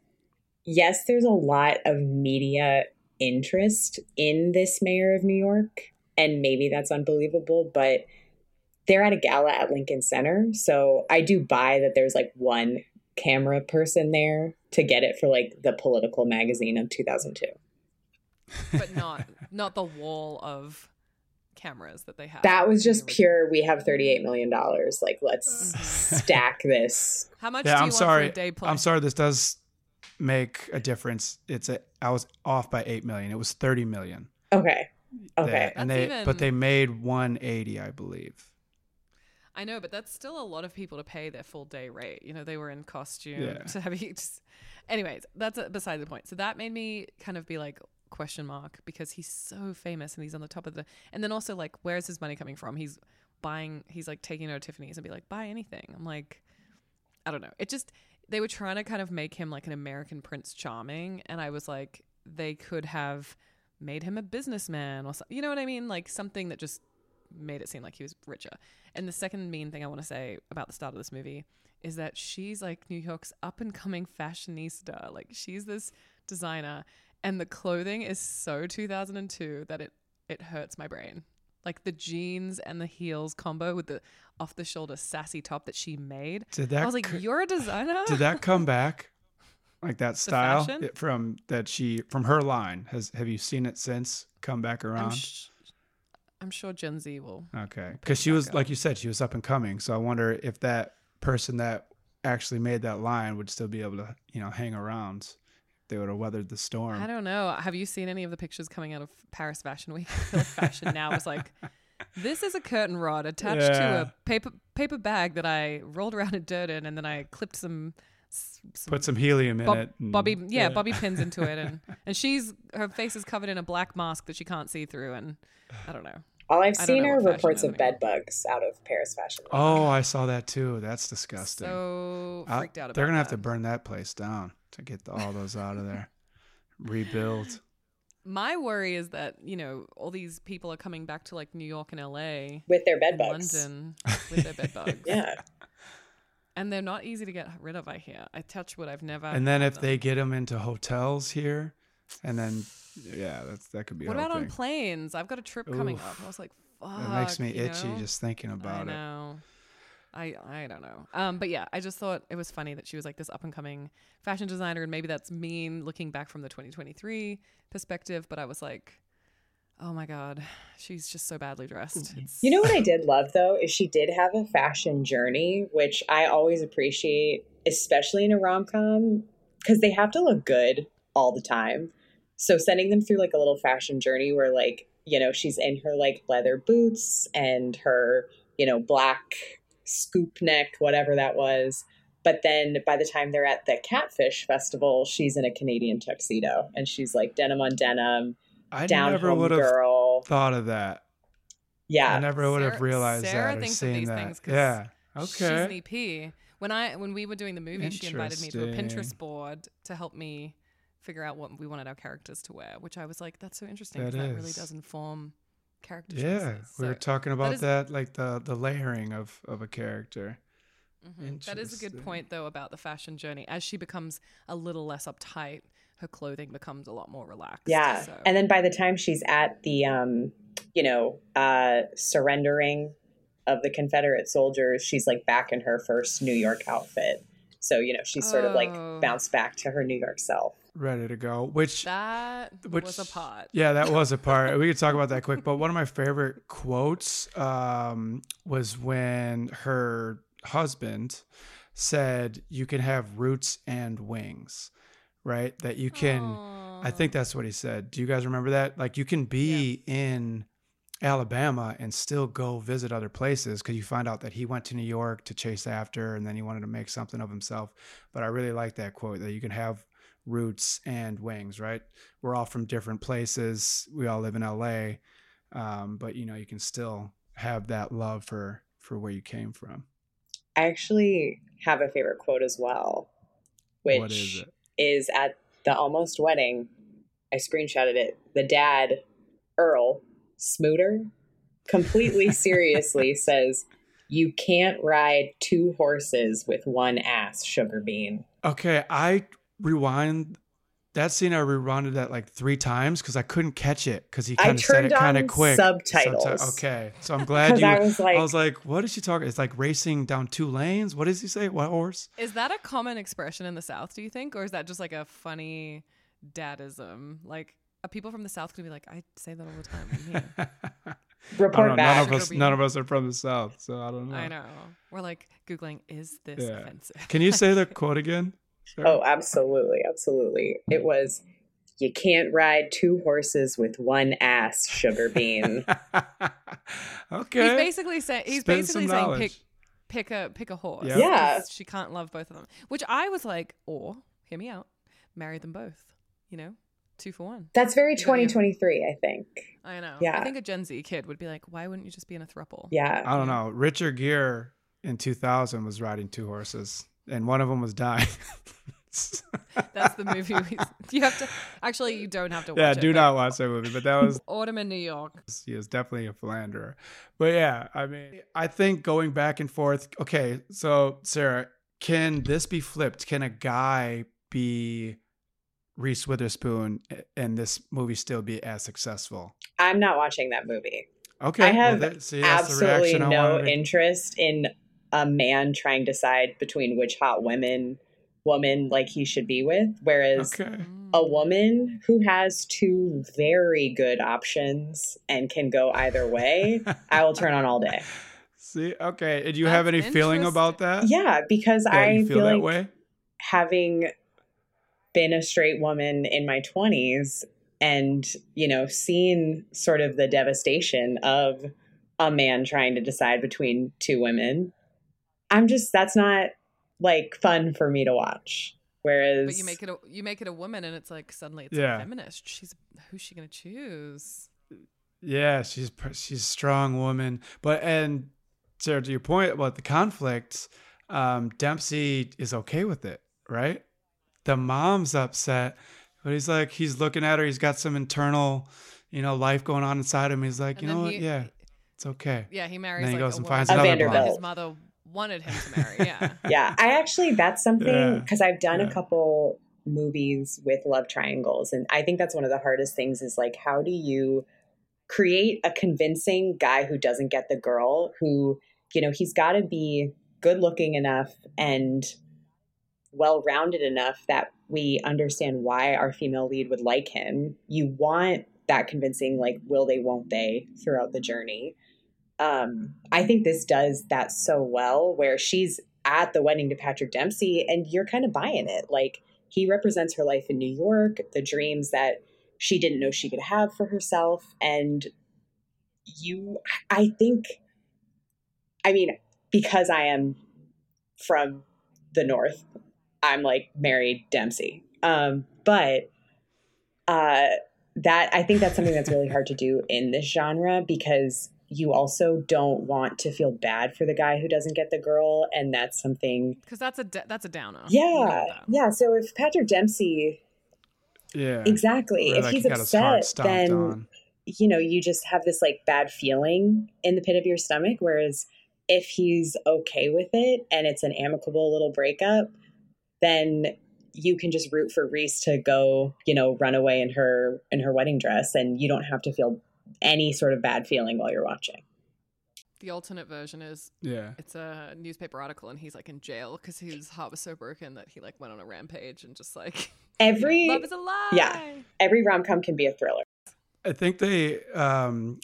S3: yes, there's a lot of media interest in this mayor of New York, and maybe that's unbelievable, but they're at a gala at Lincoln Center. So I do buy that there's like one camera person there to get it for like the political magazine of 2002.
S1: but not not the wall of cameras that they have.
S3: That was just pure we have 38 million dollars. Like let's
S1: Mhm.
S3: stack this.
S1: How much
S2: yeah,
S1: do
S2: I'm
S1: want
S2: sorry.
S1: for a day play?
S2: I'm sorry. This does make a difference. It's a. I was off by eight million. It was thirty million.
S3: Okay. Okay.
S2: They- and
S1: That's
S2: they but they made one eighty, I believe.
S1: I know, but that's still a lot of people to pay their full day rate. You know, they were in costume
S2: Yeah.
S1: to have you. Anyways, that's uh, beside the point. So that made me kind of be like question mark because he's so famous and he's on the top of the. And then also like, where's his money coming from? He's buying. He's like taking out Tiffany's and be like, buy anything. I'm like, I don't know. It just they were trying to kind of make him like an American Prince Charming, and I was like, they could have made him a businessman or something. You know what I mean? Like something that just made it seem like he was richer. And the second mean thing I want to say about the start of this movie is that she's like New York's up and coming fashionista. Like she's this designer and the clothing is so 2002 that it it hurts my brain. Like the jeans and the heels combo with the off the shoulder sassy top that she made.
S2: Did that
S1: I was like,
S2: co-
S1: "You're a designer?"
S2: did that come back? Like that style it- from that she from her line has have you seen it since come back around?
S1: I'm sure Gen Z will.
S2: Okay, because she was
S1: up.
S2: like you said, she was up and coming. So I wonder if that person that actually made that line would still be able to, you know, hang around. They would have weathered the storm.
S1: I don't know. Have you seen any of the pictures coming out of Paris Fashion Week? Like fashion now is like, this is a curtain rod attached
S2: Yeah.
S1: to a paper paper bag that I rolled around in dirt in, and then I clipped some, some
S2: Put some helium in
S1: bob-
S2: it.
S1: bobby, yeah, bobby pins into it, and and she's her face is covered in a black mask that she can't see through, and I don't know.
S3: All I've
S1: I
S3: seen are reports
S1: is
S3: of bed bugs out of Paris Fashion Week.
S2: Oh, I saw that too. That's disgusting.
S1: So
S2: I-
S1: freaked out about.
S2: they're gonna have to burn that place down to get the, all those out of there. Rebuild.
S1: My worry is that you know all these people are coming back to like New York and L.A.
S3: with their bed
S1: and
S3: bugs.
S1: London with their bed bugs.
S3: Yeah.
S1: And they're not easy to get rid of, I hear. I touch wood, I've never.
S2: and then if they
S1: them.
S2: get them into hotels here, and then yeah, that's that could be.
S1: What about
S2: whole
S1: on
S2: thing.
S1: planes? I've got a trip coming
S2: Oof.
S1: up. I was like, fuck.
S2: It makes me itchy
S1: know?
S2: just thinking about
S1: I
S2: it.
S1: know. I I don't know. Um, but yeah, I just thought it was funny that she was like this up and coming fashion designer, and maybe that's mean looking back from the 2023 perspective. But I was like, oh my god, she's just so badly dressed. Mm-hmm. It's,
S3: You know what I did love though is she did have a fashion journey, which I always appreciate, especially in a rom com, because they have to look good all the time. So sending them through like a little fashion journey where like you know she's in her like leather boots and her you know black scoop neck, whatever that was. But then by the time they're at the Catfish Festival, she's in a Canadian tuxedo and she's like denim on denim,
S2: I
S3: down
S2: never
S3: home
S2: would have thought of that.
S3: Yeah,
S2: I never would have realized
S1: Sarah
S2: that or
S1: thinks of
S2: seen
S1: these
S2: that.
S1: things 'cause
S2: yeah.
S1: She's an
S2: Okay.
S1: EP. When I when we were doing the movie, she invited me to a Pinterest board to help me figure out what we wanted our characters to wear, which I was like, that's so interesting.
S2: That
S1: 'cause That, really does inform character
S2: Yeah,
S1: choices.
S2: we were talking about
S1: is-
S2: that, like the the layering of of a character.
S1: mhm. That is a good point, though, about the fashion journey. As she becomes a little less uptight, her clothing becomes a lot more relaxed.
S3: Yeah.
S1: So.
S3: And then by the time she's at the um, you know, uh surrendering of the Confederate soldiers, she's like back in her first New York outfit. So, you know, she's sort of like
S1: Oh.
S3: bounced back to her New York self.
S2: Ready to go. Which
S1: that
S2: Which-
S1: was a pot.
S2: Yeah, that was a part. we could talk about that quick. But one of my favorite quotes um, was when her husband said, "You can have roots and wings." Right? That you can. I think that's what he said. Do you guys remember that? Like you can be in Alabama and still go visit other places because you find out that he went to New York to chase after and then he wanted to make something of himself. But I really like that quote that you can have roots and wings, right? We're all from different places. We all live in LA. Um, but you know, you can still have that love for for where you came from.
S3: I actually have a favorite quote as well, which
S2: what is
S3: at the almost wedding. I screenshotted it. The dad, Earl Smooter, completely seriously says, "You can't ride two horses with one ass, sugar bean."
S2: Okay, I rewind that scene. I rewinded that like three times because I couldn't catch it because he kind of said it kind of quick.
S3: Uh, subtitles.
S2: Subti- okay, so I'm glad you.
S3: I was like,
S2: I was like, what is she talking? It's like racing down two lanes. What does he say? What horse?
S1: Is that a common expression in the South, do you think? Or is that just like a funny dadism? Like, are people from the South going to be like, I say that all the time. I'm here.
S2: I
S3: report
S2: don't. None of us, none of us are from the south, so I don't know.
S1: I know. We're like Googling, is this
S2: Yeah.
S1: offensive?
S2: Can you say the quote again? Sarah?
S3: Oh, absolutely, absolutely. It was, "You can't ride two horses with one ass, sugar bean."
S2: okay.
S1: He's basically saying he's
S2: Spin
S1: basically saying
S2: knowledge.
S1: pick pick a pick a horse.
S2: Yep.
S3: Yeah.
S1: 'cause She can't love both of them. Which I was like, or hear me out, marry them both. You know, two for one.
S3: That's very
S1: You got your-
S3: 2023, I think.
S1: I know.
S3: Yeah.
S1: I think a Gen Z kid would be like, why wouldn't you just be in a thruple?
S3: Yeah.
S2: I don't know. Richard Gere in 2000 was riding two horses, and one of them was dying.
S1: That's the movie. We, you have to actually. You don't have to watch
S2: yeah, do
S1: but
S2: not watch that movie. But that was
S1: Autumn in New York.
S2: he is definitely a philanderer. But yeah, I mean, I think going back and forth. Okay, so Sarah, can this be flipped? Can a guy be Reese Witherspoon and this movie still be as successful?
S3: I'm not watching that movie.
S2: Okay,
S3: I have
S2: that- see,
S3: Absolutely
S2: reaction I
S3: no interest in a man trying to decide between which hot women woman like he should be with whereas
S2: Okay.
S3: A woman who has two very good options and can go either way I will turn on all day.
S2: See, okay. And do you have any feeling about that?
S3: Yeah, because
S2: Yeah,
S3: I feel,
S2: feel that
S3: like
S2: way.
S3: having been a straight woman in my 20s and, you know, seen sort of the devastation of a man trying to decide between two women, I'm just, that's not like fun for me to watch. Whereas,
S1: But you make it a you make it a woman, and it's like suddenly it's
S2: Yeah.
S1: a feminist. She's who's she gonna choose?
S2: Yeah, she's she's a strong woman. But and Sarah, to your point about the conflict, um, Dempsey is okay with it, right? The mom's upset, but he's like he's looking at her. He's got some internal, you know, life going on inside him. He's like,
S1: And
S2: you
S1: then
S2: know what? Yeah, it's okay.
S1: Yeah, he marries And
S2: then he
S1: like
S2: goes
S1: a
S2: and
S1: woman
S2: finds
S3: A
S2: another
S3: Vanderbilt.
S1: his mother wanted him to marry. Yeah.
S3: yeah, I actually, that's something
S2: Yeah.
S3: because I've done
S2: Yeah.
S3: a couple movies with love triangles. And I think that's one of the hardest things is like, how do you create a convincing guy who doesn't get the girl who, you know, he's got to be good looking enough and well rounded enough that we understand why our female lead would like him. You want that convincing, like, will they, won't they, throughout the journey. Um, I think this does that so well, where she's at the wedding to Patrick Dempsey and you're kind of buying it. Like, he represents her life in New York, the dreams that she didn't know she could have for herself. And you, I think, I mean, because I am from the North, I'm like married Dempsey. Um, but uh, that I think that's something that's really hard to do in this genre because you also don't want to feel bad for the guy who doesn't get the girl, and that's something.
S1: Because that's a da- that's a downer.
S3: Yeah, yeah. So if Patrick Dempsey
S2: Yeah.
S3: Exactly. If
S2: like,
S3: he's
S2: he got his heart
S3: upset, then
S2: on.
S3: you know, you just have this like bad feeling in the pit of your stomach. Whereas if he's okay with it and it's an amicable little breakup, then you can just root for Reese to go, you know, run away in her in her wedding dress and you don't have to feel any sort of bad feeling while you're watching.
S1: The alternate version is
S2: Yeah.
S1: it's a newspaper article and he's like in jail because his heart was so broken that he like went on a rampage and just like
S3: Every
S1: love is a lie.
S3: yeah. every rom com can be a thriller.
S2: I think they um,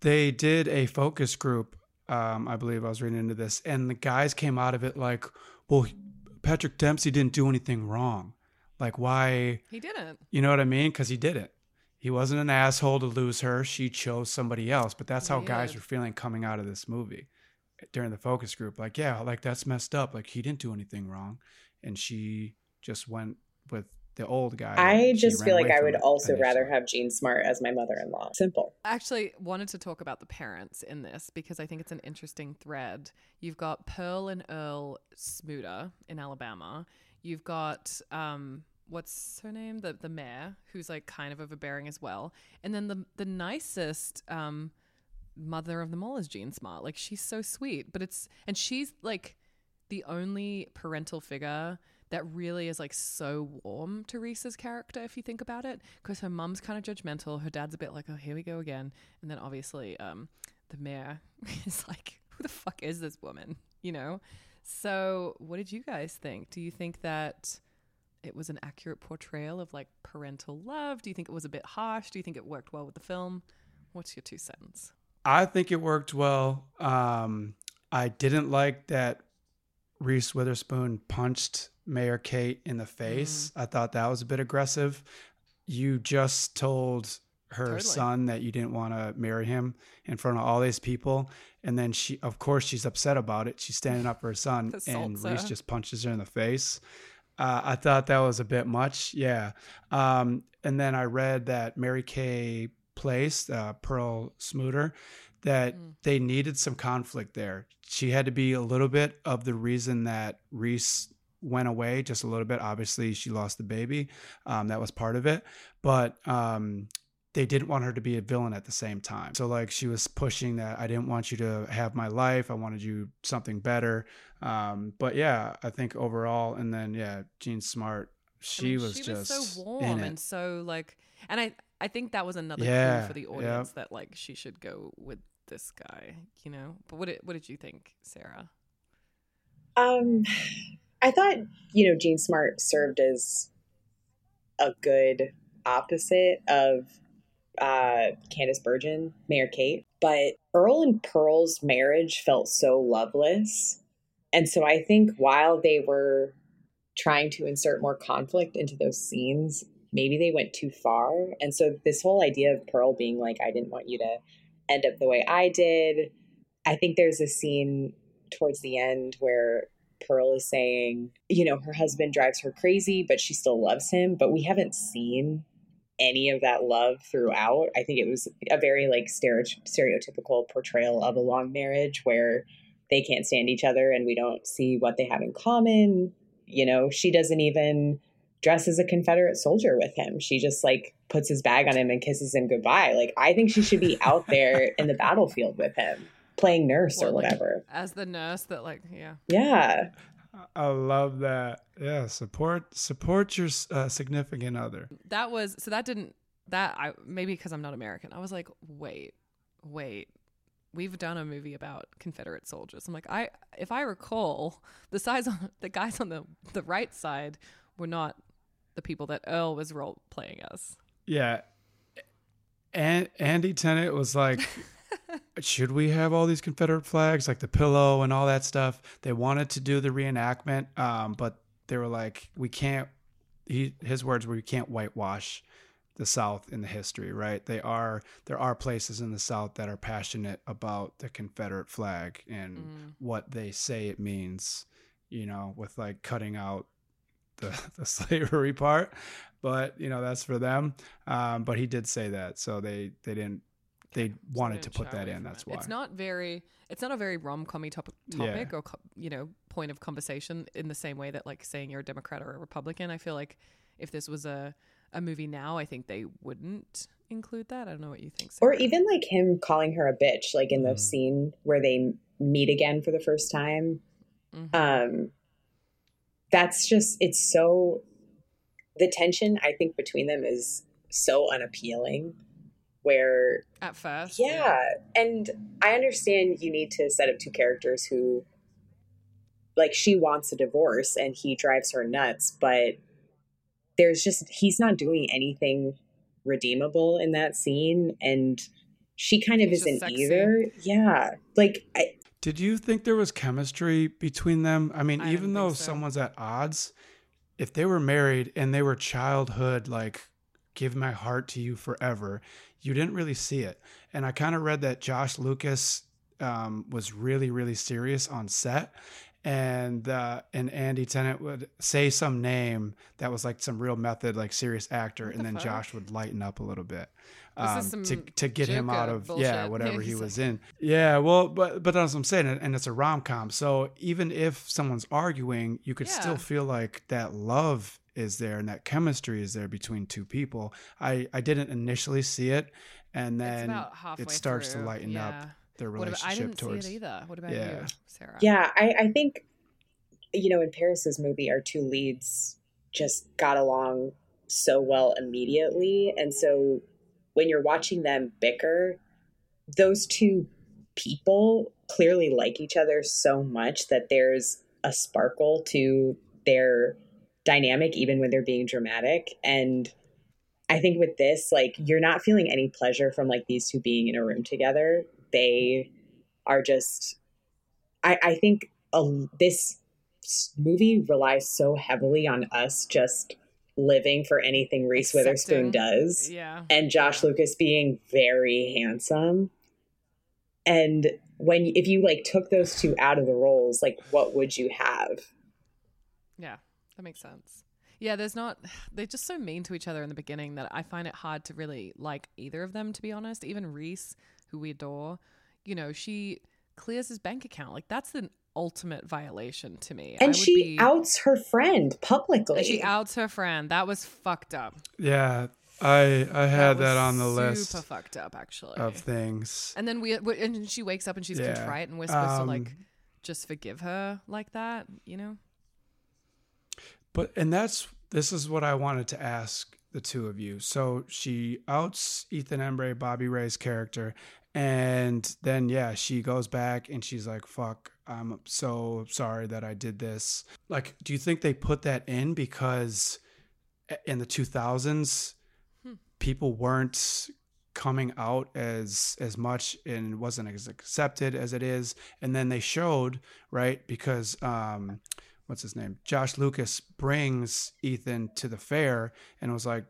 S2: they did a focus group. Um, I believe I was reading into this, and the guys came out of it like, "Well, Patrick Dempsey didn't do anything wrong. Like, why?
S1: He didn't.
S2: You know what I mean? Because he didn't. He wasn't an asshole to lose her. She chose somebody else. But that's how guys
S1: Weird.
S2: were feeling coming out of this movie during the focus group. Like, yeah, like that's messed up. Like he didn't do anything wrong, and she just went with the old guy.
S3: I just feel like I would
S2: it
S3: also rather have Jean Smart as my mother in law. Simple.
S1: I actually wanted to talk about the parents in this because I think it's an interesting thread. You've got Pearl and Earl Smooter in Alabama. You've got um what's her name? The the mayor, who's like kind of overbearing as well. And then the the nicest um mother of them all is Jean Smart. Like she's so sweet, but it's and she's like the only parental figure that really is like so warm to Reese's character if you think about it because her mum's kind of judgmental her dad's a bit like oh here we go again and then obviously um the mayor is like who the fuck is this woman you know so what did you guys think do you think that it was an accurate portrayal of like parental love do you think it was a bit harsh do you think it worked well with the film what's your two cents
S2: I think it worked well. Um, I didn't like that Reese Witherspoon punched Mayor Kate in the face. I thought that was a bit aggressive. You just told her
S1: Totally.
S2: son that you didn't want to marry him in front of all these people. And then she, of course, she's upset about it. She's standing up for her son, and Reese just punches her in the face. Uh, I thought that was a bit much. Yeah. Um, and then I read that Mary Kay Place, uh, Pearl Smooter, that
S1: Mm.
S2: they needed some conflict there. She had to be a little bit of the reason that Reese went away, just a little bit. Obviously, she lost the baby. Um, that was part of it. But um, they didn't want her to be a villain at the same time. So, like, she was pushing that I didn't want you to have my life. I wanted you something better. Um, but yeah, I think overall, and then, yeah, Jean Smart,
S1: I
S2: she
S1: mean,
S2: was
S1: she
S2: just
S1: was so warm and so like and i i think that was another
S2: Yeah,
S1: clue for the
S2: yep.
S1: audience that like she should go with this guy you know but what did, what did you think sarah
S3: Um, I thought you know Jean Smart served as a good opposite of uh, Candice Bergen, Mayor Kate, but Earl and Pearl's marriage felt so loveless, and so I think while they were trying to insert more conflict into those scenes, maybe they went too far, and so this whole idea of Pearl being like, "I didn't want you to end up the way I did." I think there's a scene towards the end where Pearl is saying, you know, her husband drives her crazy, but she still loves him. But we haven't seen any of that love throughout. I think it was a very like stereotypical portrayal of a long marriage where they can't stand each other and we don't see what they have in common. You know, she doesn't even dress as a Confederate soldier with him. She just like puts his bag on him and kisses him goodbye. Like I think she should be out there in the battlefield with him, playing nurse or
S1: Or, like,
S3: whatever.
S1: as the nurse that like yeah
S3: Yeah.
S2: I love that. Yeah, support support your uh, significant other.
S1: that was so that didn't that i maybe because i'm not american i was like wait wait we've done a movie about confederate soldiers i'm like i if i recall the size on the guys on the the right side were not the people that earl was role playing as
S2: Yeah, and Andy Tennant was like, "Should we have all these Confederate flags, like the pillow and all that stuff?" They wanted to do the reenactment, um, but they were like, "We can't." He his words were, "We can't whitewash." the South in the history, right? They are there are places in the South that are passionate about the Confederate flag and
S1: Mm.
S2: what they say it means, you know, with like cutting out the the slavery part. But you know that's for them. Um, but he did say that, so they they didn't they
S1: So
S2: wanted to put that in. That's
S1: it.
S2: why.
S1: It's not very. It's not a very rom-commy top-
S2: Yeah.
S1: topic or you know point of conversation in the same way that like saying you're a Democrat or a Republican. I feel like if this was a a movie now, I think they wouldn't include that. I don't know what you think.
S3: Or even like him calling her a bitch, like in the
S2: Mhm.
S3: scene where they meet again for the first time.
S1: Mm-hmm.
S3: Um, that's just it's so the tension I think between them is so unappealing. Where
S1: at first,
S3: yeah, and I understand you need to set up two characters who like she wants a divorce and he drives her nuts, but there's just he's not doing anything redeemable in that scene and she kind of
S1: He's
S3: isn't either. Yeah. Like I
S2: Did you think there was chemistry between them? I mean,
S1: I
S2: even though
S1: so.
S2: someone's at odds, if they were married and they were childhood, like, give my heart to you forever, you didn't really see it. And I kind of read that Josh Lucas um, was really, really serious on set. And uh, and Andy Tennant would say some name that was like some real method, like serious actor,
S1: What
S2: and
S1: the
S2: then
S1: fuck?
S2: Josh would lighten up a little bit um, to to get him out of
S1: bullshit.
S2: yeah whatever he was in. Yeah, well, but but that's what I'm saying, and and it's a rom com. So even if someone's arguing, you could
S1: Yeah.
S2: still feel like that love is there and that chemistry is there between two people. I I didn't initially see it, and then it starts to
S1: through.
S2: lighten up their
S1: relationship about, I didn't
S2: towards.
S1: see it either. What about
S2: Yeah.
S1: you, Sarah?
S3: Yeah, I, I think, you know, in Paris's movie, our two leads just got along so well immediately. And so when you're watching them bicker, those two people clearly like each other so much that there's a sparkle to their dynamic, even when they're being dramatic. And I think with this, like, you're not feeling any pleasure from like these two being in a room together. They are just I, I think uh, this movie relies so heavily on us just living for anything Reese Witherspoon does,
S1: Yeah.
S3: and Josh
S1: Yeah.
S3: Lucas being very handsome. And when if you like took those two out of the roles, like what would you have?
S1: Yeah, that makes sense. Yeah, there's not. They're just so mean to each other in the beginning that I find it hard to really like either of them, to be honest. Even Reese, who we adore, you know, she clears his bank account. Like, that's the ultimate violation to me. I
S3: And
S1: would
S3: she
S1: be,
S3: outs her friend publicly.
S1: and she outs her friend. That was fucked up.
S2: Yeah, I I had that,
S1: was
S2: on the
S1: super
S2: list Super
S1: fucked up, actually.
S2: of things.
S1: and then we, we- and she wakes up and she's
S2: Yeah.
S1: contrite, and we're supposed to like
S2: Um,
S1: just forgive her like that, you know?
S2: But and that's this is what I wanted to ask the two of you. So she outs Ethan Embry, Bobby Ray's character, and then yeah, she goes back and she's like, "Fuck, I'm so sorry that I did this." Like, do you think they put that in because in the 2000s
S1: Hmm.
S2: people weren't coming out as as much and wasn't as accepted as it is and then they showed right because um what's his name? Josh Lucas brings Ethan to the fair and was like,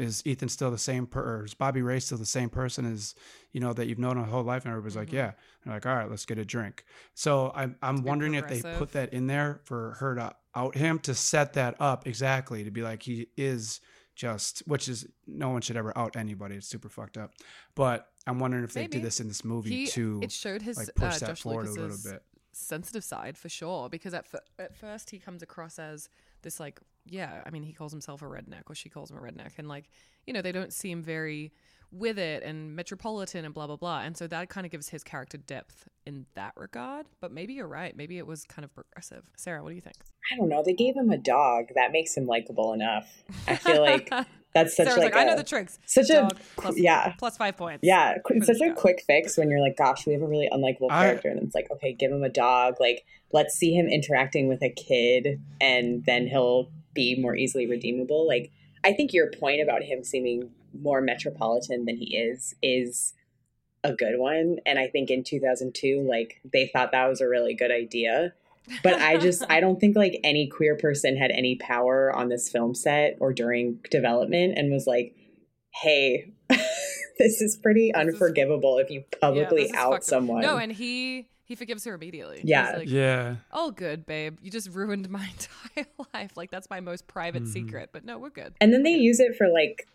S2: is Ethan still the same per or is Bobby Ray still the same person as you know that you've known her whole life? And everybody's like,
S1: Mhm.
S2: yeah. And like, all right, let's get a drink. So I'm I'm wondering if they put that in there for her to out him to set that up exactly to be like he is just which is no one should ever out anybody. It's super fucked up. But I'm wondering if they
S1: Maybe.
S2: did this in this movie
S1: He,
S2: to
S1: it showed his
S2: like
S1: uh,
S2: that
S1: Josh
S2: forward a little bit.
S1: Sensitive side for sure because at, f- at first he comes across as this like yeah i mean he calls himself a redneck or she calls him a redneck and like you know they don't seem very with it and metropolitan and blah blah blah and so that kind of gives his character depth in that regard but maybe you're right maybe it was kind of progressive sarah what do you think
S3: I don't know. They gave him a dog that makes him likable enough. I feel like that's such
S1: Sarah's
S3: like,
S1: like, i
S3: a-
S1: know the tricks
S3: such a
S1: plus,
S3: yeah.
S1: plus five points
S3: Yeah, qu-
S1: for
S3: such a
S1: guy.
S3: quick fix when you're like, gosh, we have a really unlikable
S2: I-
S3: character, and it's like, okay, give him a dog. Like, let's see him interacting with a kid, and then he'll be more easily redeemable. Like, I think your point about him seeming more metropolitan than he is is a good one, and I think in 2002, like, they thought that was a really good idea. But I just, I don't think like any queer person had any power on this film set or during development and was like, hey, this is pretty
S1: This is-
S3: unforgivable if you publicly
S1: is
S3: out someone.
S1: no and he he forgives her immediately
S3: Yeah.
S1: like,
S2: Yeah.
S1: oh good babe you just ruined my entire life like that's my most private
S2: Mhm.
S1: secret but no we're good
S3: and then they use it for like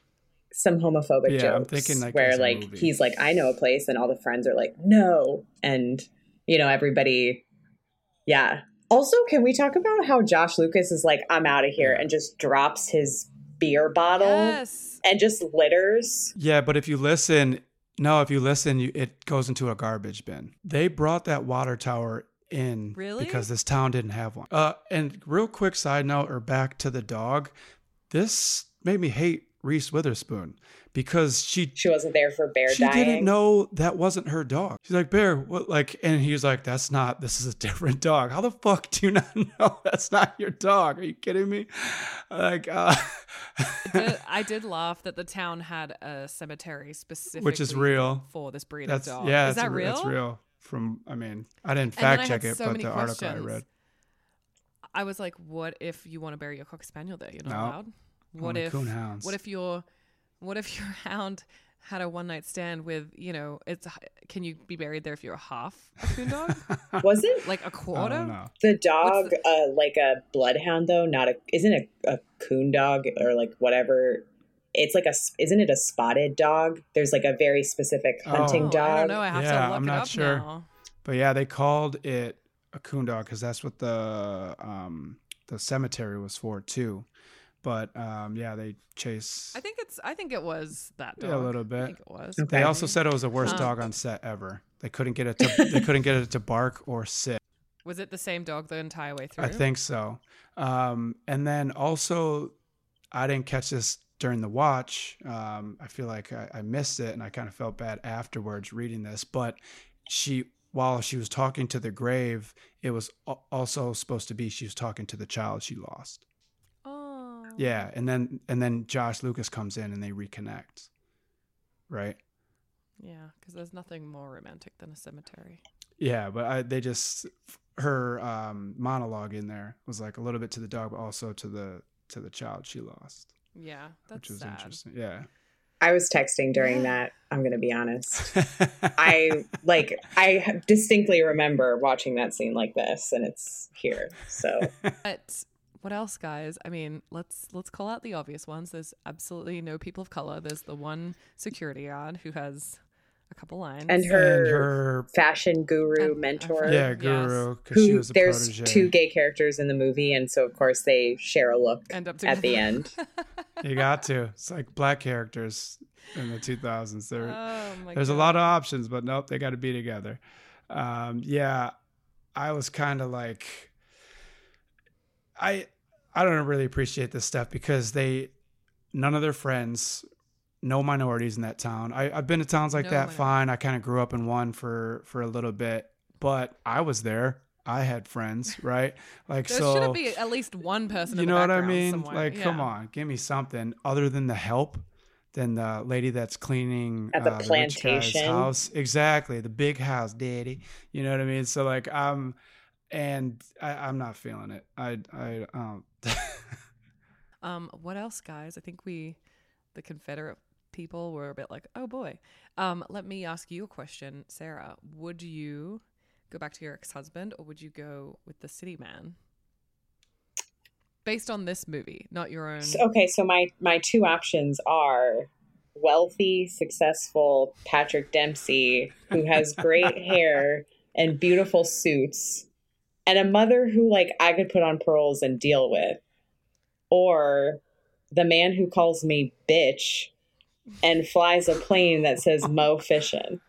S3: some homophobic
S2: Yeah,
S3: jokes
S2: I'm thinking, like,
S3: where like
S2: movie.
S3: he's like, I know a place, and all the friends are like, no, and you know everybody, yeah. Also, can we talk about how Josh Lucas is like, I'm out of here, and just drops his beer bottle
S1: Yes.
S3: and just litters.
S2: Yeah, but if you listen, no, if you listen, you, it goes into a garbage bin. They brought that water tower in
S1: Really?
S2: because this town didn't have one. Uh, and real quick side note, or back to the dog, this made me hate Reese Witherspoon because she
S3: She wasn't there for Bear
S2: she
S3: dying.
S2: didn't know that wasn't her dog. She's like, Bear, what? Like, and he's like, That's not. This is a different dog. How the fuck do you not know that's not your dog? Are you kidding me? Like, uh,
S1: The- I did laugh that the town had a cemetery specifically,
S2: which is real.
S1: for this breed
S2: That's
S1: of dog.
S2: yeah.
S1: is
S2: that's
S1: that real?
S2: That's real. From I mean, I didn't fact check it,
S1: so
S2: but
S1: many
S2: the article I read.
S1: I was like, what if you want to bury your cocker spaniel there? You're not
S2: No.
S1: allowed. What
S2: Only
S1: if?
S2: coon hounds.
S1: What if your What if your hound had a one night stand with you know? It's can you be buried there if you're a half a coon dog,
S3: Was it
S1: like a quarter?
S2: don't know.
S3: the dog
S1: What's
S3: uh, like a bloodhound though? Not a isn't a, a coon dog or like whatever. It's like a s- isn't it a spotted dog? There's like a very specific hunting
S1: Oh,
S3: dog.
S1: I don't know. I have
S2: Yeah,
S1: to look
S2: I'm
S1: it
S2: not
S1: up
S2: sure.
S1: now.
S2: But yeah, they called it a coon dog because that's what the um the cemetery was for too. But um yeah, they chase.
S1: I think it's. I think it was that dog.
S2: Yeah, a little
S1: I
S2: bit.
S1: think it was.
S3: Okay.
S2: They also said it was the worst
S1: Huh.
S2: dog on set ever. They couldn't get it to they couldn't get it to bark or sit.
S1: Was it the same dog the entire way through?
S2: I think so. Um, and then also, I didn't catch this during the watch. Um, I feel like I, I missed it, and I kind of felt bad afterwards reading this. But she, while she was talking to the grave, it was also supposed to be she was talking to the child she lost. Yeah, and then and then Josh Lucas comes in and they reconnect. Right.
S1: Yeah, because there's nothing more romantic than a cemetery.
S2: Yeah, but I, they just her um, monologue in there was like a little bit to the dog, but also to the to the child she lost,
S1: Yeah, that's
S2: which was
S1: sad.
S2: interesting. Yeah,
S3: I was texting during that. I'm gonna be honest. I like I distinctly remember watching that scene like this, and it's here. So
S1: But what else, guys? I mean, let's let's call out the obvious ones. There's absolutely no people of color. There's the one security guard who has a couple lines.
S3: and her,
S2: and her
S3: fashion guru
S1: And-
S3: mentor.
S1: and
S2: yeah
S1: Yes.
S2: guru because she
S3: Who
S2: was a
S3: there's
S2: protege.
S3: two gay characters in the movie, and so of course they share a look
S1: end up
S3: at the end.
S2: You got to. It's like black characters in the 2000s. There,
S1: oh
S2: there's
S1: God.
S2: a lot of options, but nope, they got to be together. Um, yeah, I was kind of like, I, I don't really appreciate this stuff because they, none of their friends, no minorities in that town. I, I've been to towns like
S1: No
S2: that.
S1: minorities.
S2: Fine. I kind of grew up in one for for a little bit, but I was there. I had friends, right? Like so
S1: There
S2: so.
S1: should be at least one person.
S2: you
S1: in the
S2: know what I mean?
S1: somewhere.
S2: Like, come on, give me something other than the help. Than the lady that's cleaning
S3: At the
S2: uh, rich guy's
S3: plantation.
S2: house, exactly the big house, daddy. You know what I mean? So like, I'm. um, and I, I'm not feeling it. I, I, um,
S1: Um, what else, guys? I think we, the Confederate people, were a bit like, oh boy. Um, let me ask you a question, Sarah. Would you go back to your ex-husband, or would you go with the city man? Based on this movie, not your own.
S3: So- okay, so my my two options are wealthy, successful Patrick Dempsey who has great hair and beautiful suits, and a mother who like I could put on pearls and deal with, or the man who calls me bitch and flies a plane that says Mo fishing.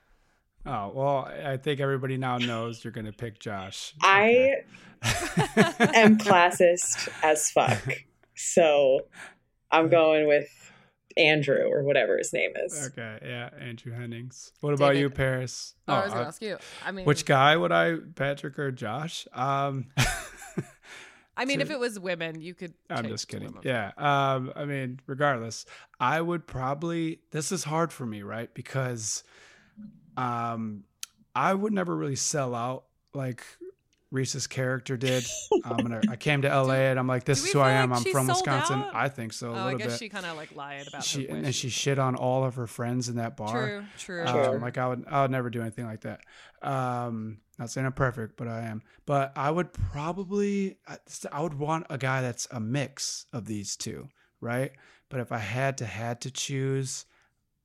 S2: oh well, I think everybody now knows you're gonna pick Josh.
S3: I
S2: Okay.
S3: am classist as fuck, so I'm going with Andrew or whatever his name is.
S2: Okay, yeah, Andrew Hennings. What about you, Paris?
S1: oh, I was gonna
S2: uh,
S1: ask you. I mean,
S2: which guy would I, Patrick or Josh? Um,
S1: I mean,
S2: to-
S1: if it was women, you could.
S2: I'm just kidding. Yeah. Um, I mean, regardless, I would probably this is hard for me, right? Because um I would never really sell out like Reese's character did. I'm gonna I came to LA and I'm like, this is who I am.
S1: like
S2: I'm from Wisconsin.
S1: out?
S2: I think so a
S1: Oh, I
S2: little
S1: guess
S2: bit.
S1: she kind of like lied about.
S2: She
S1: her
S2: and she shit on all of her friends in that bar.
S1: True, true.
S2: Um,
S3: True.
S2: like I would, I would never do anything like that. Um, not saying I'm perfect, but I am. But I would probably, I I would want a guy that's a mix of these two, right? But if I had to had to choose,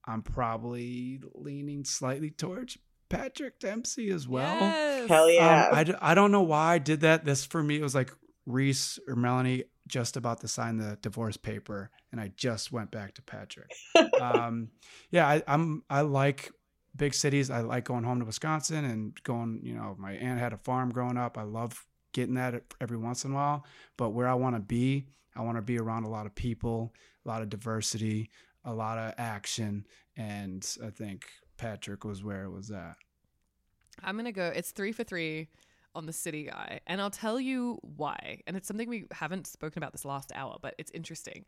S2: I'm probably leaning slightly towards Patrick Dempsey as well.
S1: Yes.
S3: Hell yeah.
S2: Um, I, d- I don't know why I did that. This for me it was like Reese or Melanie. just about to sign the divorce paper, and I just went back to Patrick. um, yeah, I, I'm I like big cities. I like going home to Wisconsin and going. You know, my aunt had a farm growing up. I love getting that every once in a while. But where I want to be, I want to be around a lot of people, a lot of diversity, a lot of action, and I think Patrick was where it was at.
S1: I'm gonna go. It's three for three on the city guy, and I'll tell you why. And it's something we haven't spoken about this last hour, but it's interesting.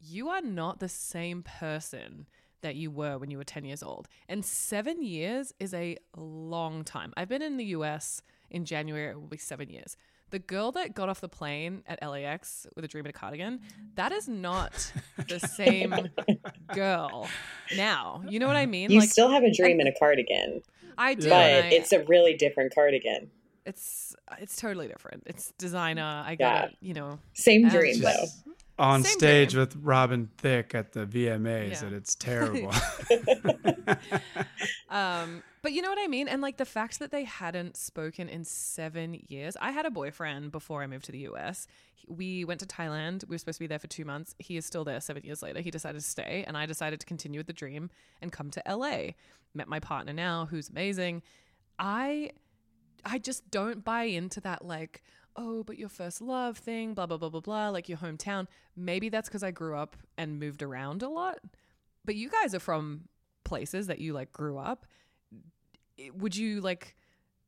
S1: You are not the same person that you were when you were 10 years old. And seven years is a long time. I've been in the US in January, it will be seven years. The girl that got off the plane at LAX with a dream and a cardigan, that is not the same girl now. You know what I mean?
S3: You like, still have a dream and a cardigan.
S1: I do.
S3: But I, it's a really different cardigan.
S1: It's it's totally different. It's designer. I get yeah. it. You know,
S3: same dream though.
S2: On Same stage with Robin Thicke at the VMAs, yeah. and it's terrible.
S1: um, but you know what I mean? And like the fact that they hadn't spoken in seven years. I had a boyfriend before I moved to the US. We went to Thailand. We were supposed to be there for two months. He is still there seven years later. He decided to stay, and I decided to continue with the dream and come to LA. Met my partner now, who's amazing. I I just don't buy into that like, oh, but your first love thing, blah blah blah blah blah, like your hometown. Maybe that's because I grew up and moved around a lot. But you guys are from places that you like grew up. Would you like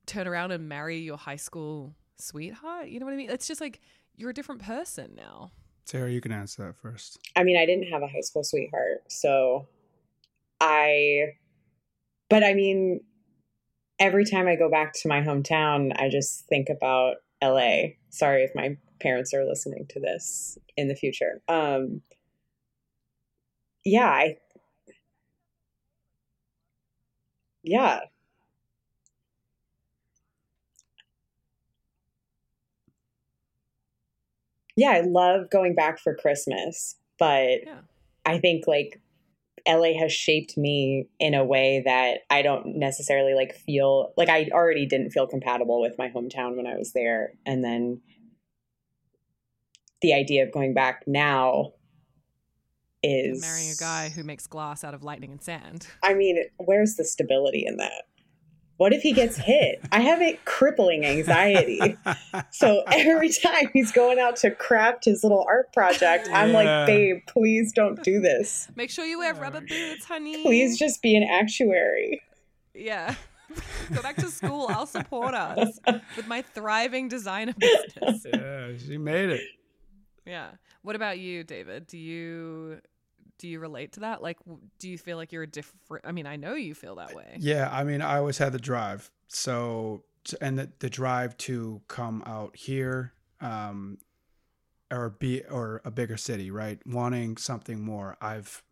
S1: turn around and marry your high school sweetheart? You know what I mean? It's just like you're a different person now.
S2: Sarah, you can answer that first.
S3: I mean, I didn't have a high school sweetheart, so I but I mean, every time I go back to my hometown, I just think about LA. Sorry if my parents are listening to this in the future. Um, yeah, I, yeah. Yeah, I love going back for Christmas, but yeah. I think like LA has shaped me in a way that I don't necessarily like feel like I already didn't feel compatible with my hometown when I was there. And then the idea of going back now is
S1: marrying a guy who makes glass out of lightning and sand.
S3: I mean, where's the stability in that? What if he gets hit? I have a crippling anxiety. so every time he's going out to craft his little art project, I'm yeah. like, babe, please don't do this.
S1: Make sure you wear oh, rubber boots, honey.
S3: Please just be an actuary.
S1: Yeah. Go back to school. I'll support us with my thriving designer business.
S2: Yeah, she made it.
S1: Yeah. What about you, David? Do you do you relate to that? Like, do you feel like you're a different? I mean, I know you feel that way.
S2: Yeah, I mean, I always had the drive. So, and the, the drive to come out here, um, or be or a bigger city, right? Wanting something more. I've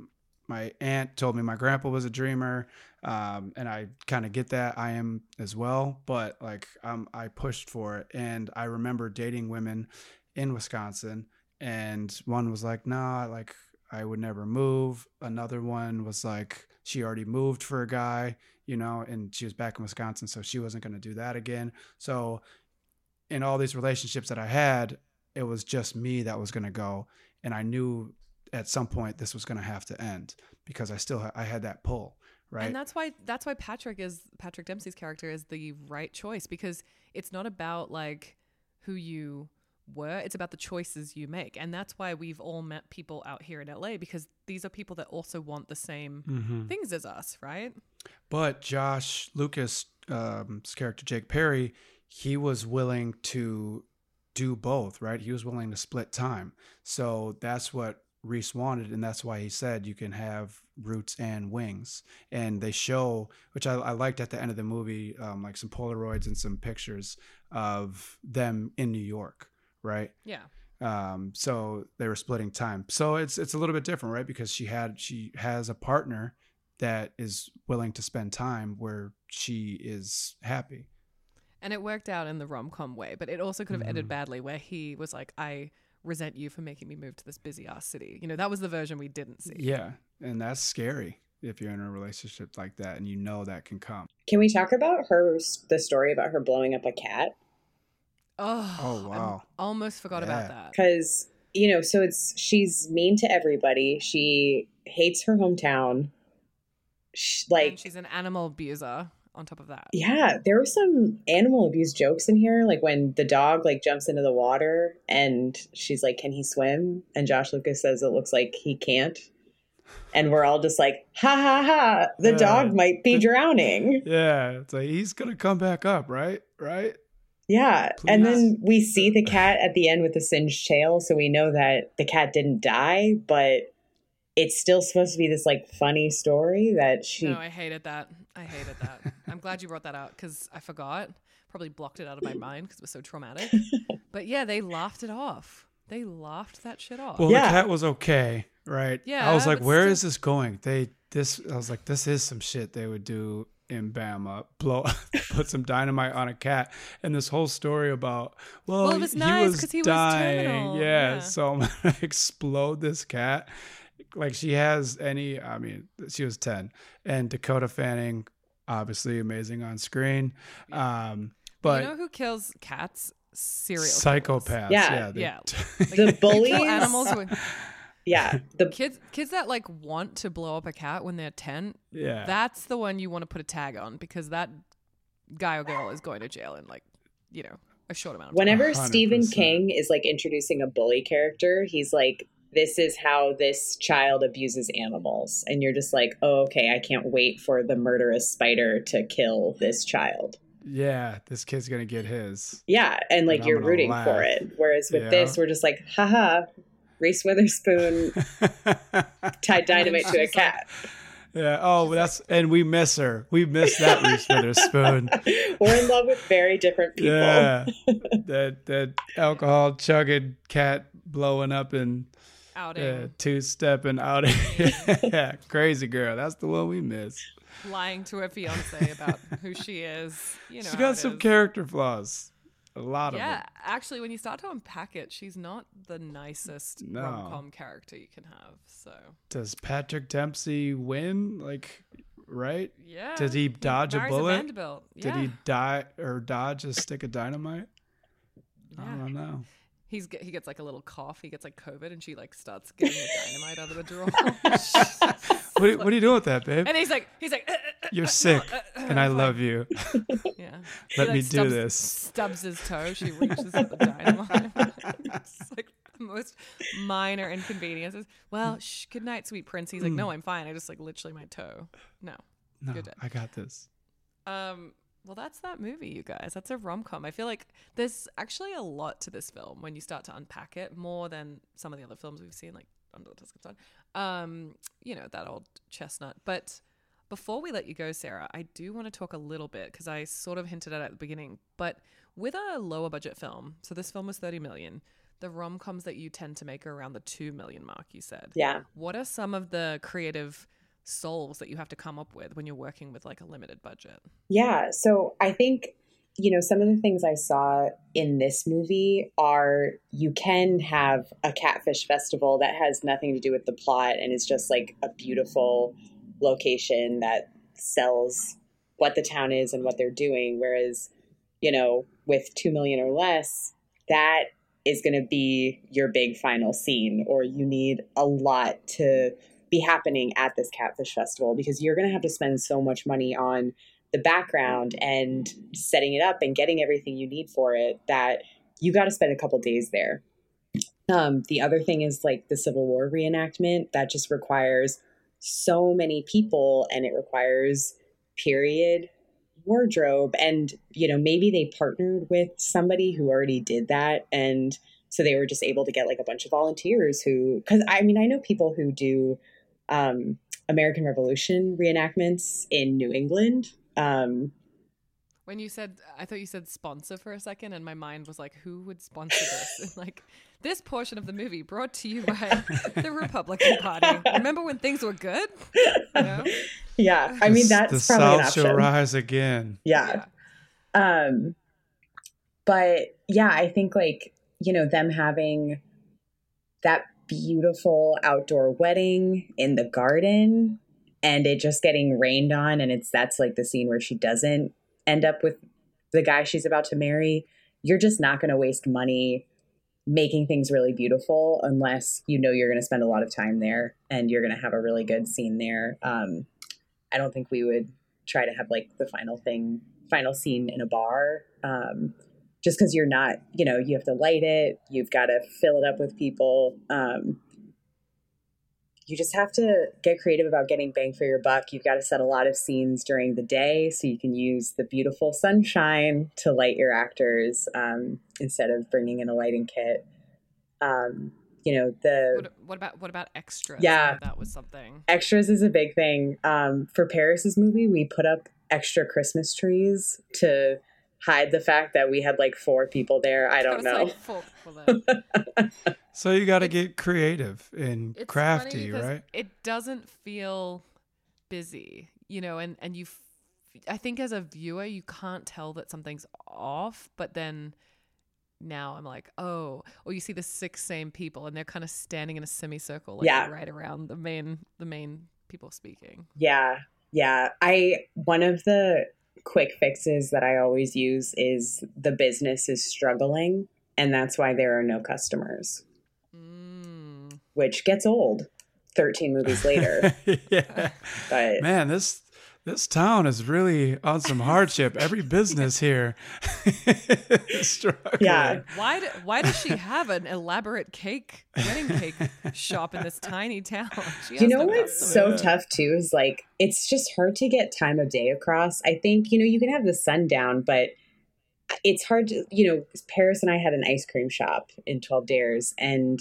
S2: my aunt told me my grandpa was a dreamer, um, and I kind of get that. I am as well, but like um, I pushed for it, and I remember dating women in Wisconsin, and one was like, "Nah, like I would never move. Another one was like she already moved for a guy, you know, and she was back in Wisconsin, so she wasn't going to do that again. So in all these relationships that I had, it was just me that was going to go, and I knew at some point this was going to have to end because I still ha- I had that pull, right?
S1: And that's why that's why Patrick is Patrick Dempsey's character is the right choice because it's not about like who you were. It's about the choices you make. And that's why we've all met people out here in LA because these are people that also want the same mm-hmm. things as us, right?
S2: But Josh Lucas' um, character, Jake Perry, he was willing to do both, right? He was willing to split time. So that's what Reese wanted, and that's why he said you can have roots and wings. And they show, which I, I liked at the end of the movie, um, like some Polaroids and some pictures of them in New York right?
S1: Yeah.
S2: Um, so they were splitting time. So it's it's a little bit different, right? Because she had she has a partner that is willing to spend time where she is happy.
S1: And it worked out in the rom com way, but it also could have mm-hmm. ended badly where he was like, I resent you for making me move to this busy ass city. You know, that was the version we didn't see.
S2: Yeah. And that's scary if you're in a relationship like that and you know that can come.
S3: Can we talk about her the story about her blowing up a cat?
S1: Oh, oh wow! I almost forgot yeah. about that.
S3: Because you know, so it's she's mean to everybody. She hates her hometown. She, like
S1: and she's an animal abuser on top of that.
S3: Yeah, there were some animal abuse jokes in here, like when the dog like jumps into the water and she's like, "Can he swim?" and Josh Lucas says it looks like he can't. And we're all just like, ha ha ha, the yeah. dog might be drowning.
S2: Yeah, it's like he's gonna come back up, right? Right?
S3: Yeah. Please. And then we see the cat at the end with the singed tail, so we know that the cat didn't die, but it's still supposed to be this like funny story that she
S1: No, I hated that. I hated that. I'm glad you brought that out cuz I forgot. Probably blocked it out of my mind cuz it was so traumatic. but yeah, they laughed it off. They laughed that shit off.
S2: Well,
S3: yeah.
S2: the cat was okay, right?
S1: Yeah.
S2: I was like, where still- is this going? They this I was like, this is some shit they would do in Bama, blow, put some dynamite on a cat, and this whole story about well,
S1: well it was nice because he, was, he
S2: dying.
S1: was
S2: yeah, yeah, so I'm gonna explode this cat. Like she has any, I mean, she was ten, and Dakota Fanning, obviously amazing on screen. Um, but
S1: you know who kills cats? Serial
S2: psychopaths.
S1: Killers.
S3: Yeah,
S1: yeah. They, yeah.
S3: Like, the bullies.
S1: animals. With,
S3: yeah
S1: the kids kids that like want to blow up a cat when they're 10
S2: yeah
S1: that's the one you want to put a tag on because that guy or girl is going to jail in like you know a short amount of
S3: time. whenever 100%. stephen king is like introducing a bully character he's like this is how this child abuses animals and you're just like oh okay i can't wait for the murderous spider to kill this child
S2: yeah, this kid's gonna get his.
S3: Yeah, and like and you're rooting laugh. for it. Whereas with yeah. this, we're just like, haha, Reese Witherspoon tied dynamite to a cat.
S2: Yeah. Oh, that's and we miss her. We miss that Reese Witherspoon.
S3: We're in love with very different people.
S2: Yeah. that that alcohol chugging cat blowing up and
S1: outing, uh,
S2: two stepping out. yeah, crazy girl. That's the one we miss.
S1: Lying to her fiance about who she is. You know,
S2: she got some is. character flaws. A lot
S1: yeah,
S2: of Yeah,
S1: actually, when you start to unpack it, she's not the nicest no. rom com character you can have. So
S2: does Patrick Dempsey win? Like, right?
S1: Yeah.
S2: Did he dodge
S1: he
S2: a bullet?
S1: A
S2: yeah. Did he die or dodge a stick of dynamite? Yeah. I don't know.
S1: He's he gets like a little cough. He gets like COVID, and she like starts getting the dynamite out of the drawer.
S2: what, are, what are you doing with that, babe?
S1: And he's like, he's like, uh, uh, uh
S2: you're sick, and I love you.
S1: yeah.
S2: Let
S1: he,
S2: me do
S1: stubs,
S2: this.
S1: Stubs his toe. She reaches at the dynamite. it's like the most minor inconveniences. Well, shh, good night, sweet prince. He's like, no, I'm fine. I just like literally my toe. No,
S2: no, I got this.
S1: Um. Well, that's that movie, you guys. That's a rom com. I feel like there's actually a lot to this film when you start to unpack it, more than some of the other films we've seen, like Under the Tuscan Sun. Um, you know, that old chestnut. But before we let you go, Sarah, I do want to talk a little bit because I sort of hinted at it at the beginning. But with a lower budget film, so this film was 30 million, the rom coms that you tend to make are around the 2 million mark, you said.
S3: Yeah.
S1: What are some of the creative souls that you have to come up with when you're working with like a limited budget?
S3: Yeah. So I think you know, some of the things I saw in this movie are you can have a catfish festival that has nothing to do with the plot and is just like a beautiful location that sells what the town is and what they're doing. Whereas, you know, with two million or less, that is going to be your big final scene, or you need a lot to be happening at this catfish festival because you're going to have to spend so much money on the background and setting it up and getting everything you need for it that you got to spend a couple days there. Um, the other thing is like the Civil War reenactment that just requires so many people and it requires period wardrobe and you know maybe they partnered with somebody who already did that and so they were just able to get like a bunch of volunteers who because i mean i know people who do um, american revolution reenactments in new england um,
S1: when you said, I thought you said sponsor for a second, and my mind was like, who would sponsor this? and like, this portion of the movie brought to you by the Republican Party. Remember when things were good? You know?
S3: Yeah, I mean that's
S2: the
S3: probably
S2: South
S3: an
S2: shall rise again.
S3: Yeah. yeah. Um, but yeah, I think like you know them having that beautiful outdoor wedding in the garden and it just getting rained on and it's that's like the scene where she doesn't end up with the guy she's about to marry you're just not going to waste money making things really beautiful unless you know you're going to spend a lot of time there and you're going to have a really good scene there. Um, I don't think we would try to have like the final thing, final scene in a bar. Um, just because you're not, you know, you have to light it, you've got to fill it up with people. Um, you just have to get creative about getting bang for your buck. You've got to set a lot of scenes during the day so you can use the beautiful sunshine to light your actors um, instead of bringing in a lighting kit. Um, you know the
S1: what, what, about what about extras?
S3: Yeah,
S1: that was something.
S3: Extras is a big thing. Um, for Paris's movie, we put up extra Christmas trees to hide the fact that we had like four people there. I don't know.
S2: Like so you got to get creative and crafty, right?
S1: It doesn't feel busy, you know, and and you, f- I think as a viewer you can't tell that something's off, but then now I'm like, oh, or you see the six same people and they're kind of standing in a semicircle, like yeah. right around the main the main people speaking.
S3: Yeah, yeah. I one of the quick fixes that I always use is the business is struggling and that's why there are no customers. Mm. Which gets old 13 movies later.
S2: yeah. But man, this this town is really on some hardship. Every business here is struggling.
S3: Yeah.
S1: Why do, why does she have an elaborate cake wedding cake shop in this tiny town?
S3: you know what's so tough too is like it's just hard to get time of day across. I think you know you can have the sundown, but it's hard to you know Paris and I had an ice cream shop in Twelve Dares, and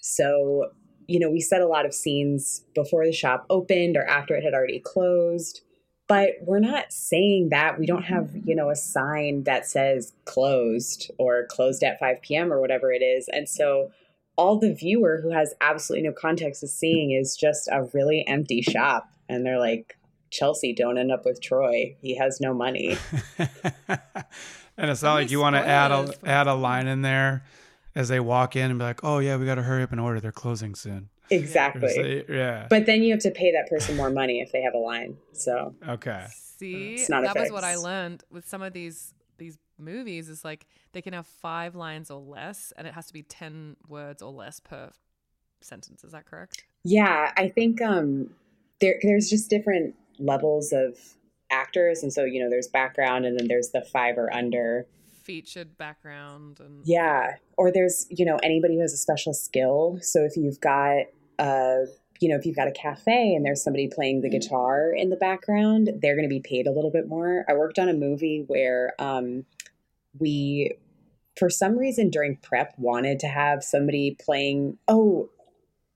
S3: so you know, we set a lot of scenes before the shop opened or after it had already closed. But we're not saying that. We don't have, you know, a sign that says closed or closed at 5 p.m. or whatever it is. And so all the viewer who has absolutely no context is seeing is just a really empty shop. And they're like, Chelsea, don't end up with Troy. He has no money.
S2: and it's not like you want to add a add a line in there as they walk in and be like, "Oh yeah, we got to hurry up and order. They're closing soon."
S3: Exactly.
S2: yeah.
S3: But then you have to pay that person more money if they have a line. So
S2: okay.
S1: See, that was what I learned with some of these these movies. Is like they can have five lines or less, and it has to be ten words or less per sentence. Is that correct?
S3: Yeah, I think um, there there's just different levels of actors, and so you know there's background, and then there's the five or under
S1: featured background and
S3: yeah or there's you know anybody who has a special skill. So if you've got uh you know if you've got a cafe and there's somebody playing the mm-hmm. guitar in the background they're going to be paid a little bit more. I worked on a movie where um we for some reason during prep wanted to have somebody playing oh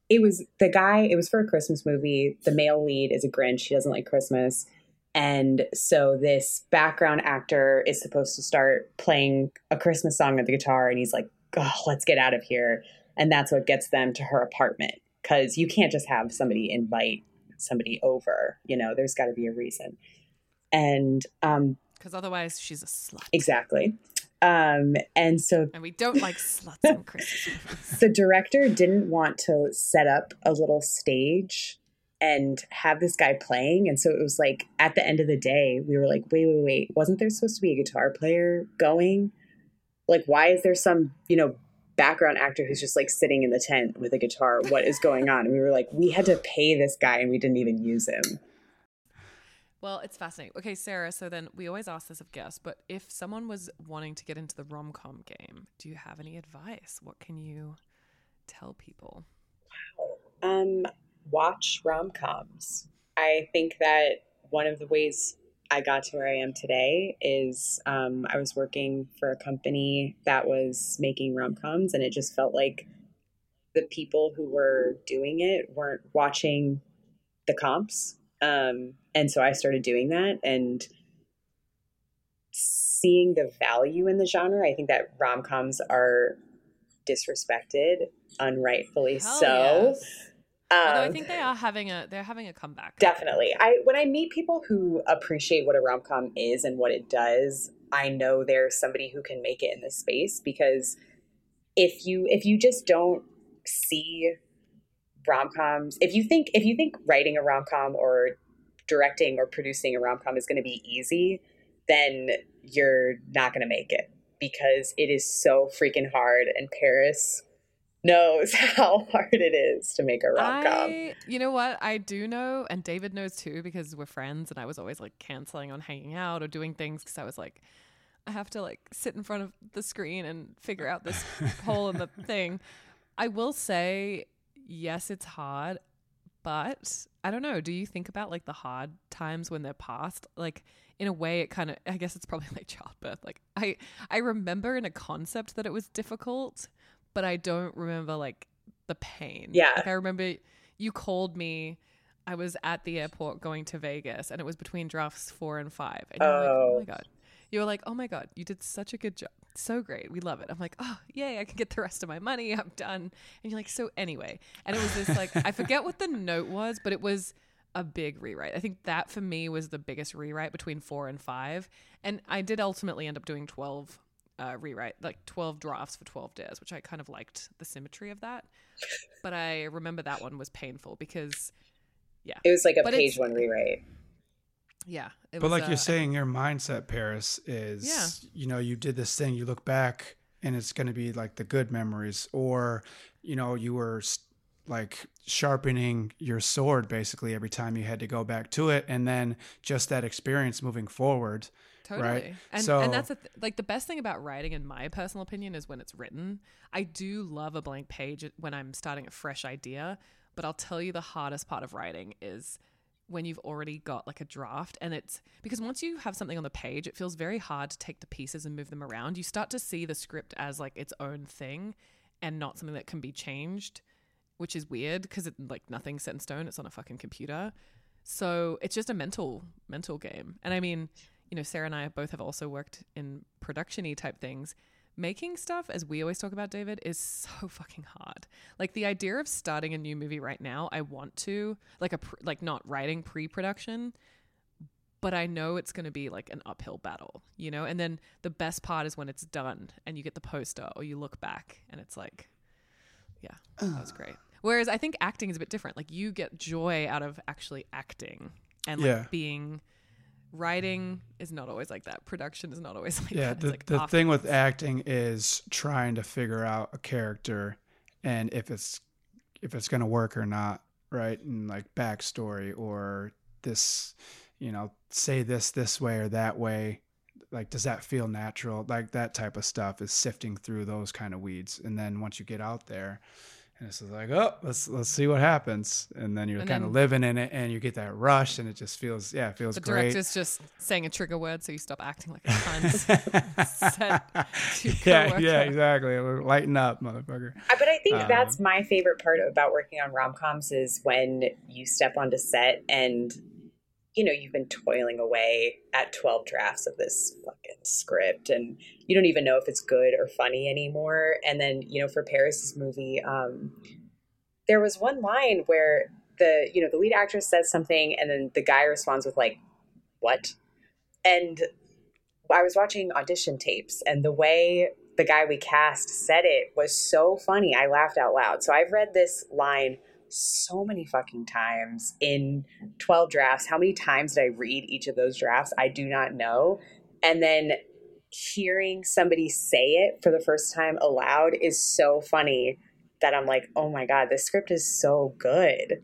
S3: it was the guy it was for a christmas movie. The male lead is a grinch. He doesn't like christmas and so this background actor is supposed to start playing a Christmas song on the guitar, and he's like, oh, let's get out of here. And that's what gets them to her apartment because you can't just have somebody invite somebody over. You know, there's got to be a reason. And um,
S1: because otherwise she's a slut.
S3: Exactly. Um, and so,
S1: and we don't like sluts on Christmas.
S3: the director didn't want to set up a little stage and have this guy playing. And so it was like at the end of the day, we were like, wait, wait, wait, wasn't there supposed to be a guitar player going? Like, why is there some, you know, background actor who's just like sitting in the tent with a guitar? What is going on? And we were like, we had to pay this guy and we didn't even use him.
S1: Well, it's fascinating. Okay, Sarah, so then we always ask this of guests, but if someone was wanting to get into the rom com game, do you have any advice? What can you tell people?
S3: Um, watch rom coms. I think that one of the ways I got to where I am today is um, I was working for a company that was making rom coms, and it just felt like the people who were doing it weren't watching the comps. Um, and so I started doing that and seeing the value in the genre. I think that rom coms are disrespected, unrightfully Hell so. Yes.
S1: Um, Although I think they are having a they're having a comeback.
S3: Definitely. I when I meet people who appreciate what a rom com is and what it does, I know there's somebody who can make it in this space because if you if you just don't see rom coms, if you think if you think writing a rom com or directing or producing a rom com is going to be easy, then you're not going to make it because it is so freaking hard and Paris knows how hard it is to make a rom com.
S1: You know what? I do know, and David knows too, because we're friends, and I was always like canceling on hanging out or doing things because I was like, I have to like sit in front of the screen and figure out this hole in the thing. I will say, yes, it's hard, but I don't know. Do you think about like the hard times when they're past? Like in a way, it kind of. I guess it's probably like childbirth. Like I, I remember in a concept that it was difficult, but I don't remember like the pain.
S3: Yeah.
S1: Like I remember you called me. I was at the airport going to Vegas, and it was between drafts four and five. And you're like, oh my
S3: Oh.
S1: god. You were like, oh my god, you did such a good job. So great. We love it. I'm like, oh, yay, I can get the rest of my money. I'm done. And you're like, so anyway. And it was this like, I forget what the note was, but it was a big rewrite. I think that for me was the biggest rewrite between four and five. And I did ultimately end up doing 12 uh, rewrite, like 12 drafts for 12 days, which I kind of liked the symmetry of that. But I remember that one was painful because, yeah,
S3: It was like a
S1: But
S3: page one rewrite.
S1: yeah. It
S2: But
S1: was,
S2: like
S1: uh,
S2: you're saying, your mindset, Paris, is
S1: Yeah.
S2: you know, you did this thing, you look back and it's going to be like the good memories, or, you know, you were like sharpening your sword basically every time you had to go back to it. And then just that experience moving forward.
S1: Totally.
S2: right?
S1: And
S2: So-
S1: and that's th- like the best thing about writing, in my personal opinion, is when it's written. I do love a blank page when I'm starting a fresh idea, but I'll tell you the hardest part of writing is when you've already got like a draft and it's because once you have something on the page it feels very hard to take the pieces and move them around you start to see the script as like its own thing and not something that can be changed which is weird because it like nothing's set in stone it's on a fucking computer so it's just a mental mental game and i mean you know sarah and i both have also worked in production-y type things. Making stuff as we always talk about david is so fucking hard. Like the idea of starting a new movie right now i want to like a pr- like not writing pre-production but i know it's going to be like an uphill battle you know? And then the best part is when it's done and you get the poster or you look back and it's like yeah that was great. Whereas i think acting is a bit different. Like you get joy out of actually acting and like
S2: Yeah.
S1: being writing is not always like that production is not always like
S2: Yeah.
S1: that It's
S2: The,
S1: like
S2: the thing with acting is trying to figure out a character and if it's, if it's going to work or not. Right. And like backstory or this, you know, say this this way or that way. Like, does that feel natural? Like that type of stuff is sifting through those kind of weeds. And then once you get out there, and it's just like, oh, let's let's see what happens. And then you're kind of living in it, and you get that rush, and it just feels, yeah, it feels great.
S1: the
S2: great.
S1: director's just saying a trigger word so you stop acting like a cunt
S2: yeah, yeah, exactly. Lighten up, motherfucker.
S3: But I think
S2: Um,
S3: that's my favorite part about working on rom coms is when you step onto set and you know you've been toiling away at 12 drafts of this fucking script and you don't even know if it's good or funny anymore and then you know for paris's movie um there was one line where the you know the lead actress says something and then the guy responds with like what and I was watching audition tapes, and the way the guy we cast said it was so funny. I laughed out loud. So I've read this line so many fucking times in 12 drafts. How many times did I read each of those drafts? I do not know. And then hearing somebody say it for the first time aloud is so funny that I'm like, oh my God, this script is so good.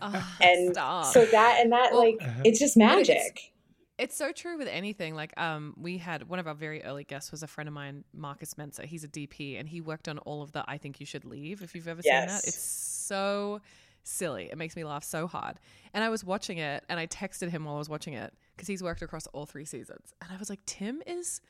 S1: Ah,
S3: And
S1: stop.
S3: so that, and that,
S1: Well,
S3: like,
S2: Uh-huh.
S3: it's just
S1: But it's-
S3: magic.
S1: It's so true with anything. Like, um, we had one of our very early guests was a friend of mine, Marcus Mensa. He's a DP, and he worked on all of the "I Think You Should Leave." If you've ever seen that, it's so silly. It makes me laugh so hard. And I was watching it, and I texted him while I was watching it because he's worked across all three seasons, and I was like, Tim is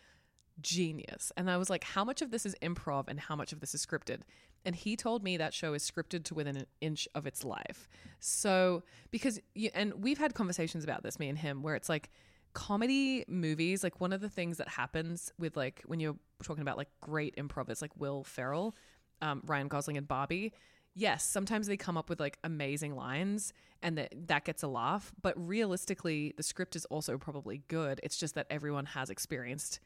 S1: genius. And I was like, how much of this is improv and how much of this is scripted? And he told me that show is scripted to within an inch of its life. So, because, you, and we've had conversations about this, me and him, where it's like comedy movies, like one of the things that happens with like when you're talking about like great improvers like Will Ferrell, um, Ryan Gosling, and Barbie. Yes, sometimes they come up with like amazing lines and that that gets a laugh, but realistically the script is also probably good. It's just that everyone has experienced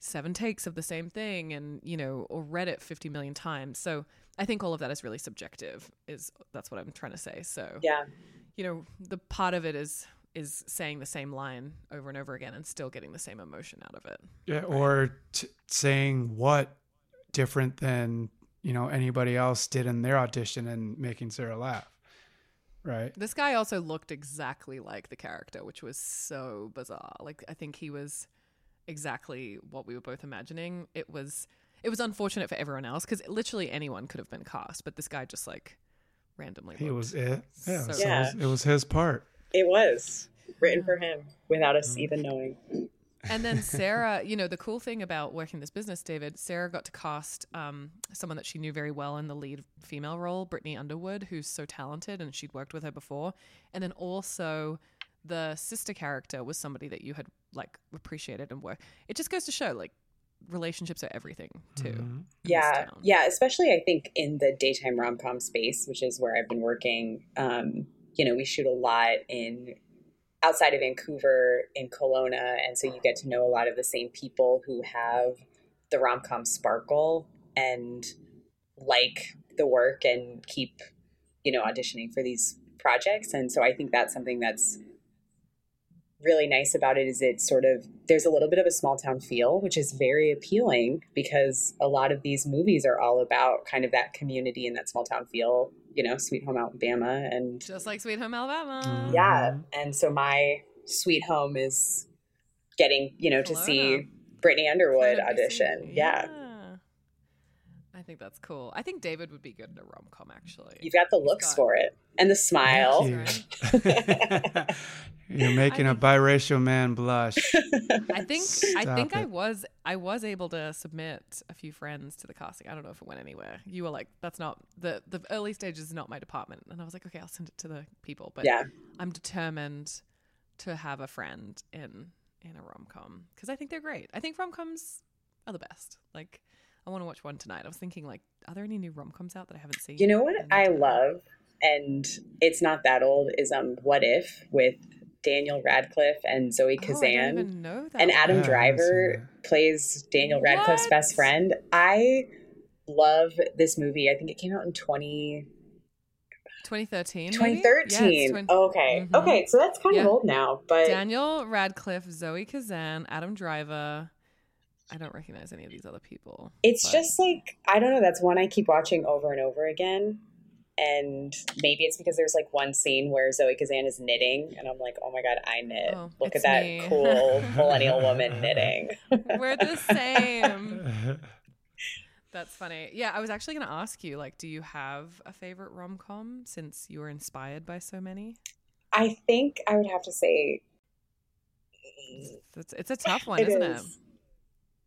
S1: seven takes of the same thing and you know or read it 50 million times so i think all of that is really subjective is that's what i'm trying to say so
S3: Yeah.
S1: you know the part of it is is saying the same line over and over again and still getting the same emotion out of it.
S2: Yeah, or t- saying what different than you know anybody else did in their audition and making Sarah laugh. Right.
S1: This guy also looked exactly like the character, which was so bizarre. Like I think he was exactly what we were both imagining. It was it was unfortunate for everyone else because literally anyone could have been cast, but this guy just like randomly.
S2: He was it. Yeah.
S1: so
S2: so
S3: Yeah.
S2: It, was, it was his part.
S3: It was written for him without us mm-hmm. even knowing.
S1: And then Sarah, you know, the cool thing about working this business, David, Sarah got to cast um, someone that she knew very well in the lead female role, Brittany Underwood, who's so talented and she'd worked with her before. And then also the sister character was somebody that you had like appreciated and worked. It just goes to show like relationships are everything too.
S2: Mhm.
S3: Yeah,
S1: town.
S3: yeah, especially I think in the daytime rom com space, which is where I've been working. Um, you know, we shoot a lot in outside of Vancouver in Kelowna, and so you get to know a lot of the same people who have the rom com sparkle and like the work and keep you know auditioning for these projects. And so I think that's something that's really nice about it is it sort of there's a little bit of a small town feel which is very appealing because a lot of these movies are all about kind of that community and that small town feel you know sweet home alabama and
S1: Just like Sweet Home Alabama.
S3: yeah
S2: Mhm.
S3: and so my sweet home is getting you know to see
S1: Kelowna.
S3: brittany underwood audition yeah.
S1: I think that's cool. I think David would be good in a rom com actually.
S3: you've got the
S1: He's
S3: looks
S1: got-
S3: for it and the smile
S2: you. You're making a biracial man blush.
S1: I think I
S2: Stop
S1: think I was I was able to submit a few friends to the casting. I don't know if it went anywhere. You were like, "That's not the the early stages is not my department," and I was like, "Okay, I'll send it to the people." But
S3: yeah
S1: I'm determined to have a friend in in a rom com because I think they're great. I think rom coms are the best. Like, I want to watch one tonight. I was thinking, like, are there any new rom coms out that I haven't seen?
S3: You know what I love, and it's not that old, is um What If with Daniel Radcliffe and Zoe
S1: Oh, I
S3: Kazan.
S1: don't even know that.
S3: and
S1: one.
S3: Adam
S2: Yeah, I haven't seen
S3: Driver plays Daniel Radcliffe's
S1: What?
S3: best friend. I love this movie. I think it came out in 20,
S1: 2013.
S3: 2013.
S1: Yeah, it's 20
S3: okay.
S1: Mhm.
S3: Okay, so that's kind of old now, but
S1: Daniel Radcliffe, Zoe Kazan, Adam Driver. I don't recognize any of these other people.
S3: it's
S1: but-
S3: just like I don't know, that's one I keep watching over and over again. And maybe it's because there's like one scene where Zoe Kazan is knitting, and I'm like, oh my god, I knit.
S1: Oh,
S3: Look at that
S1: me.
S3: cool millennial woman knitting.
S1: we're the same. That's funny. Yeah, I was actually going to ask you, like, do you have a favorite rom com since you were inspired by so many?
S3: I think I would have to say
S1: It's, it's a tough one,
S3: It
S1: isn't
S3: is.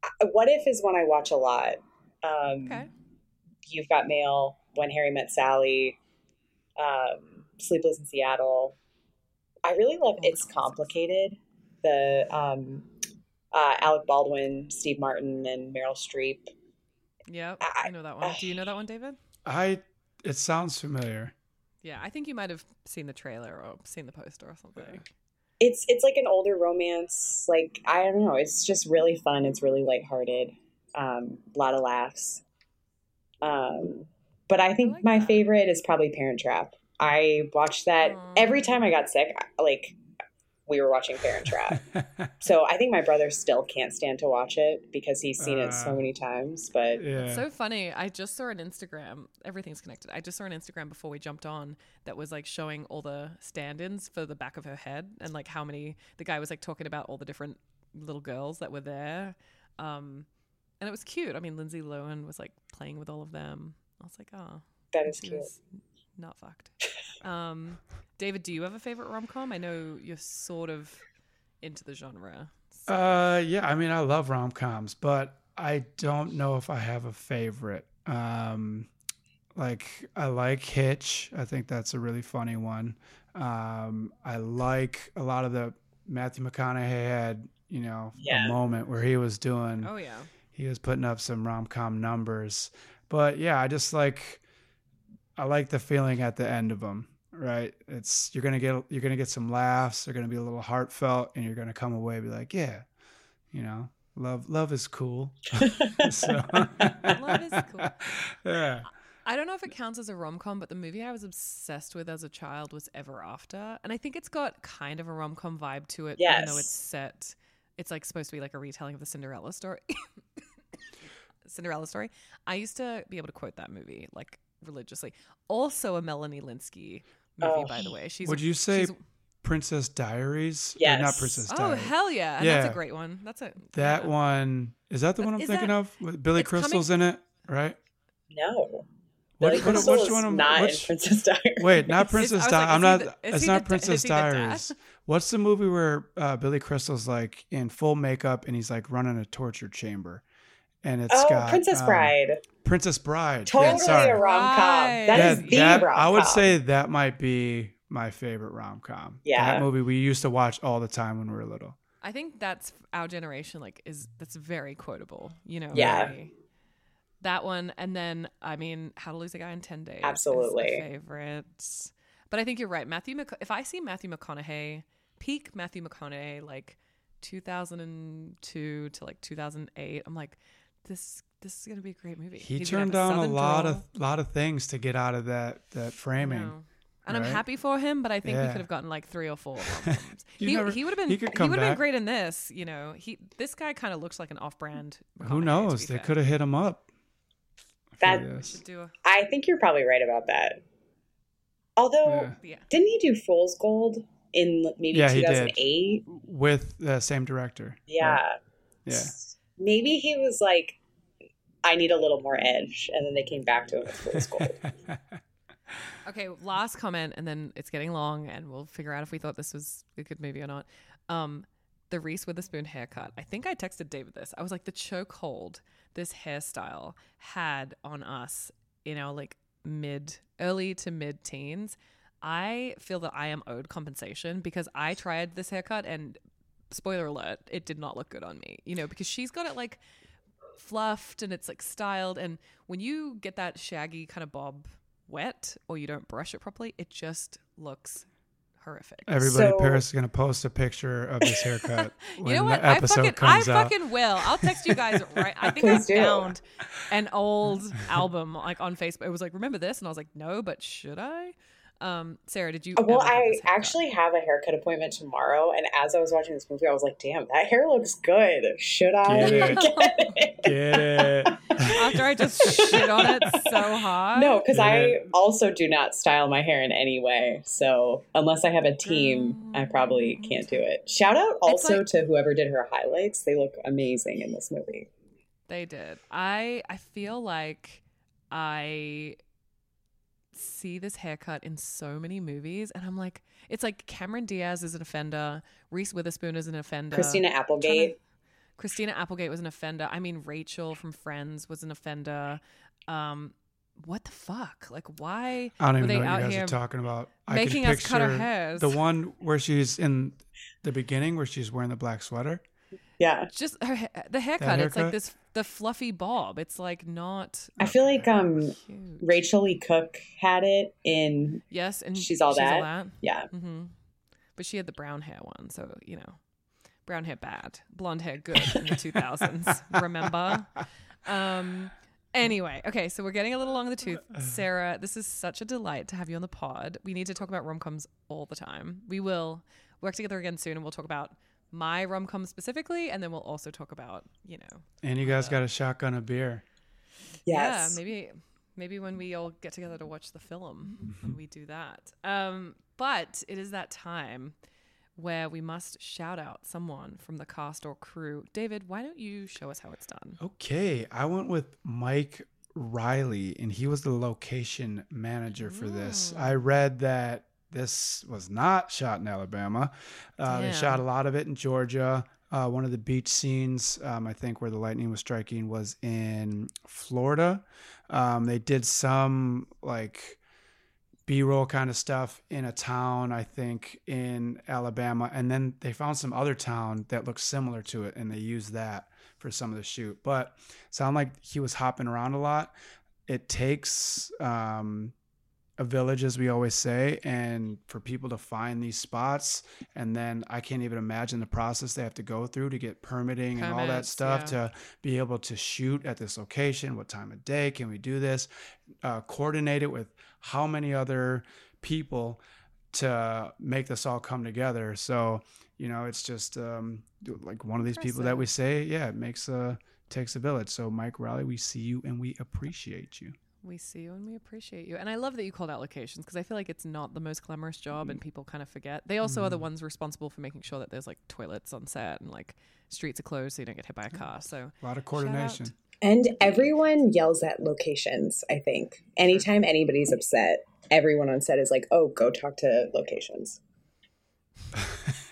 S3: Uh, What if is one I watch a lot. Um.
S1: Okay.
S3: You've Got Mail, When Harry Met Sally, um, Sleepless in Seattle. I really love
S1: All the
S3: It's. Complicated. The um, uh, Alec Baldwin, Steve Martin, and Meryl Streep.
S1: Yeah,
S3: I-
S1: I know that one. Do you know that one, David?
S2: I. It sounds familiar.
S1: Yeah, I think you might have seen the trailer or seen the poster or something.
S3: It's it's like an older romance. Like I don't know. It's just really fun. It's really lighthearted. Um, a lot of laughs. Um, but I think
S1: like
S3: my
S1: that.
S3: favorite is probably Parent Trap. I watched that
S1: Aw.
S3: every time I got sick. Like we were watching Parent Trap. so I think my brother still can't stand to watch it because he's seen it so
S2: Uh,
S3: many times. But
S2: yeah.
S1: It's so funny. I just saw an Instagram. Everything's connected. I just saw an Instagram before we jumped on that was like showing all the stand-ins for the back of her head and like how many. The guy was like talking about all the different little girls that were there, um, and it was cute. I mean, Lindsay Lohan was like playing with all of them. I was like, oh,
S3: that is
S1: and
S3: cute.
S1: not fucked. Um, David, do you have a favorite rom com? I know you're sort of into the genre. so-
S2: Uh, yeah. I mean, I love rom coms, but I don't know if I have a favorite. Um, like I like Hitch. I think that's a really funny one. Um, I like a lot of the Matthew McConaughey had, you know,
S3: Yeah.
S2: a moment where he was doing.
S1: oh yeah.
S2: he was putting up some rom com numbers. But yeah, I just like I like the feeling at the end of them. Right? It's you're gonna get you're gonna get some laughs. They're gonna be a little heartfelt, and you're gonna come away and be like, yeah, you know, love love is cool. so,
S1: Love is cool.
S2: Yeah.
S1: I don't know if it counts as a rom com, but the movie I was obsessed with as a child was Ever After, and I think it's got kind of a rom com vibe to it, even though it's set. It's like supposed to be like a retelling of the Cinderella story. Cinderella story. I used to be able to quote that movie like religiously. Also, a Melanie Lynskey movie,
S3: Oh.
S1: by the way. She's
S2: Would you say
S1: she's-
S2: Princess Diaries? Or
S3: Yes.
S2: not Princess
S1: Oh
S2: Diaries.
S1: hell yeah! And that's a great one. That's a
S2: That
S1: yeah.
S2: one is that the one I'm
S1: Is
S2: thinking
S1: that-
S2: of? With Billy
S1: it's coming-
S2: Crystal's in it, right?
S3: No.
S2: What-
S3: Billy
S2: what-
S3: Crystal
S2: which one am-
S3: not
S2: which-
S3: Princess Diaries.
S2: Wait, not Princess Diaries.
S1: like,
S2: I'm not.
S1: the-
S2: it's not
S1: the-
S2: Princess
S1: is he the?
S2: Diaries. What's the movie where uh, Billy Crystal's like in full makeup and he's like running a torture chamber, and it's
S3: Oh,
S2: got
S3: Princess
S2: um,
S3: Bride.
S2: Princess Bride.
S3: Totally
S2: yeah, sorry.
S3: a rom com.
S1: Right.
S3: That is the rom com.
S2: I would say that might be my favorite rom com.
S3: Yeah.
S2: that movie we used to watch all the time when we were little.
S1: I think that's our generation. Like, is that's very quotable. You know.
S3: Yeah.
S1: very- that one, and then I mean, How to Lose a Guy in Ten Days. is a
S3: Absolutely.
S1: favorite. But I think you're right, Matthew. Mc- if I see Matthew McConaughey, peak Matthew McConaughey, like 2002 to like 2008, I'm like, this this is gonna be a great movie.
S2: He
S1: He's
S2: turned down a
S1: southern
S2: lot
S1: drawl.
S2: of lot of things to get out of that that framing.
S1: know. And I'm happy for him, but I think we could have gotten like three or four he
S2: never-
S1: he would have been
S2: he
S1: he, would have been great in this. You know, he this guy kind of looks like an off-brand.
S2: Who knows? They could have hit him up. for
S3: That-
S1: We do a
S3: I think you're probably right about that. Although,
S2: Yeah.
S1: yeah.
S3: didn't he do Fool's Gold in maybe
S2: Yeah, he did.
S3: 2008?
S2: with the same director.
S3: Yeah.
S2: right? Yeah.
S3: Maybe he was like, I need a little more edge. And then they came back to him with Fool's Gold.
S1: Okay, last comment, and then it's getting long, and we'll figure out if we thought this was a good movie or not. Um, the Reese Witherspoon haircut. I think I texted David this. I was like, the chokehold this hairstyle had on us in our like mid, early to mid teens. I feel that I am owed compensation because I tried this haircut, and spoiler alert, it did not look good on me. You know, because she's got it like fluffed and it's like styled, and when you get that shaggy kind of bob wet or you don't brush it properly, it just looks horrific.
S2: Everybody,
S3: So-
S2: Paris is gonna post a picture of this haircut when
S1: you know what?
S2: the
S1: I
S2: episode
S1: fucking, I
S2: comes out.
S1: fucking will. I'll text you guys right. I think I
S3: Please do.
S1: found an old album like on Facebook. It was like, remember this? And I was like, no, but should I? Um, Sarah, did you?
S3: well, I actually have a haircut appointment tomorrow. And as I was watching this movie, I was like, damn, that hair looks good. Should I
S2: Get it.
S3: get it?
S1: After I just shit on it so hard.
S3: No, because I
S2: it.
S3: also do not style my hair in any way. So unless I have a team, I probably can't do it. Shout out also
S1: like-
S3: to whoever did her highlights. They look amazing in this movie.
S1: They did. I I feel like I see this haircut in so many movies, and I'm like, it's like Cameron Diaz is an offender, Reese Witherspoon is an offender,
S3: Christina Applegate.
S1: to- Christina Applegate was an offender. I mean, Rachel from Friends was an offender. Um, what the fuck? Like, why
S2: I don't
S1: were
S2: even
S1: they
S2: know what
S1: out
S2: you guys
S1: here
S2: are talking about. I
S1: making
S2: can
S1: us cut our
S2: picture
S1: hairs?
S2: The one where she's in the beginning, where she's wearing the black sweater.
S3: Yeah.
S1: just her, the haircut. It's like this the fluffy bob. It's like not.
S3: I feel like um
S1: cute.
S3: Rachael Leigh Cook had it in
S1: Yes, and
S3: She's All That. yeah.
S1: Mm-hmm. But she had the brown hair one, so you know, brown hair bad, blonde hair good in the two thousands. remember? Um. Anyway, okay, so we're getting a little long in the tooth. Sarah, this is such a delight to have you on the pod. We need to talk about rom coms all the time. We will work together again soon, and we'll talk about my rum com specifically, and then we'll also talk about you know,
S2: And you guys got a shotgun of beer.
S3: Yes.
S1: yeah, maybe maybe when we all get together to watch the film and we do that. Um, but it is that time where we must shout out someone from the cast or crew. David, why don't you show us how it's done?
S2: Okay, I went with Mike Riley, and he was the location manager for this.
S1: Ooh.
S2: I read that this was not shot in Alabama. Uh, they shot a lot of it in Georgia. Uh, one of the beach scenes, um, I think, where the lightning was striking, was in Florida. Um, they did some like B-roll kind of stuff in a town, I think, in Alabama, and then they found some other town that looked similar to it, and they used that for some of the shoot. But sound like he was hopping around a lot. It takes um, a village, as we always say, and for people to find these spots, and then I can't even imagine the process they have to go through to get permitting and all that stuff
S1: yeah.
S2: to be able to shoot at this location. What time of day can we do this? Uh, coordinate it with how many other people to make this all come together. So you know, it's just um, like one of these people that we say, yeah, it makes a takes a village. So Mike Riley, we see you and we appreciate you.
S1: We see you and we appreciate you. And I love that you called out locations because I feel like it's not the most glamorous job
S2: Mm.
S1: and people kind of forget. They also are the ones responsible for making sure that there's like toilets on set and like streets are closed so you don't get hit by a car. So
S2: A lot of coordination.
S3: And everyone yells at locations, I think. Anytime anybody's upset, everyone on set is like, oh, go talk to locations.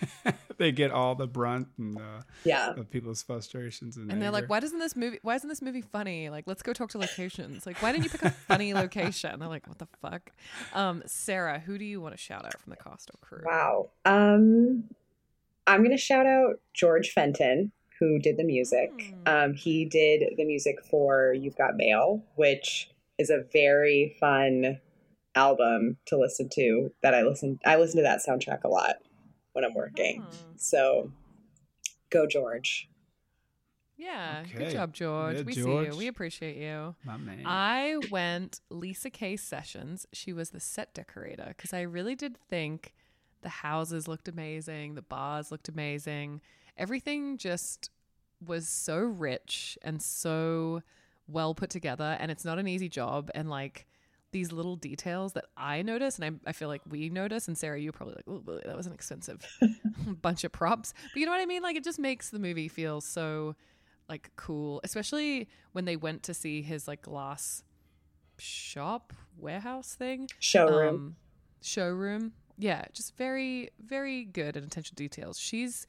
S2: they get all the brunt and uh,
S3: Yeah.
S2: of people's frustrations and,
S1: and they're like, why doesn't this movie why isn't this movie funny? Like, let's go talk to locations. Like, why didn't you pick a funny location? They're like, what the fuck? Um, Sarah, who do you want to shout out from the cast or crew?
S3: Wow. Um, I'm going to shout out George Fenton, who did the music.
S1: Hmm.
S3: Um, he did the music for You've Got Mail, which is a very fun album to listen to that I listen I listen to that soundtrack a lot when I'm working.
S1: Hmm.
S3: So go George.
S1: Yeah,
S2: Okay.
S1: good job, George.
S2: Yeah,
S1: we
S2: George.
S1: see you. We appreciate you.
S2: My man.
S1: I went Lisa K Sessions. She was the set decorator because I really did think the houses looked amazing, the bars looked amazing. Everything just was so rich and so well put together. And it's not an easy job. And like these little details that I notice, and I, I feel like we notice, and Sarah, you're probably like, oh, that was an expensive bunch of props. But you know what I mean? Like it just makes the movie feel so like cool, especially when they went to see his like glass shop warehouse thing
S3: Showroom.
S1: um, showroom. Yeah, just very, very good at attention to details. She's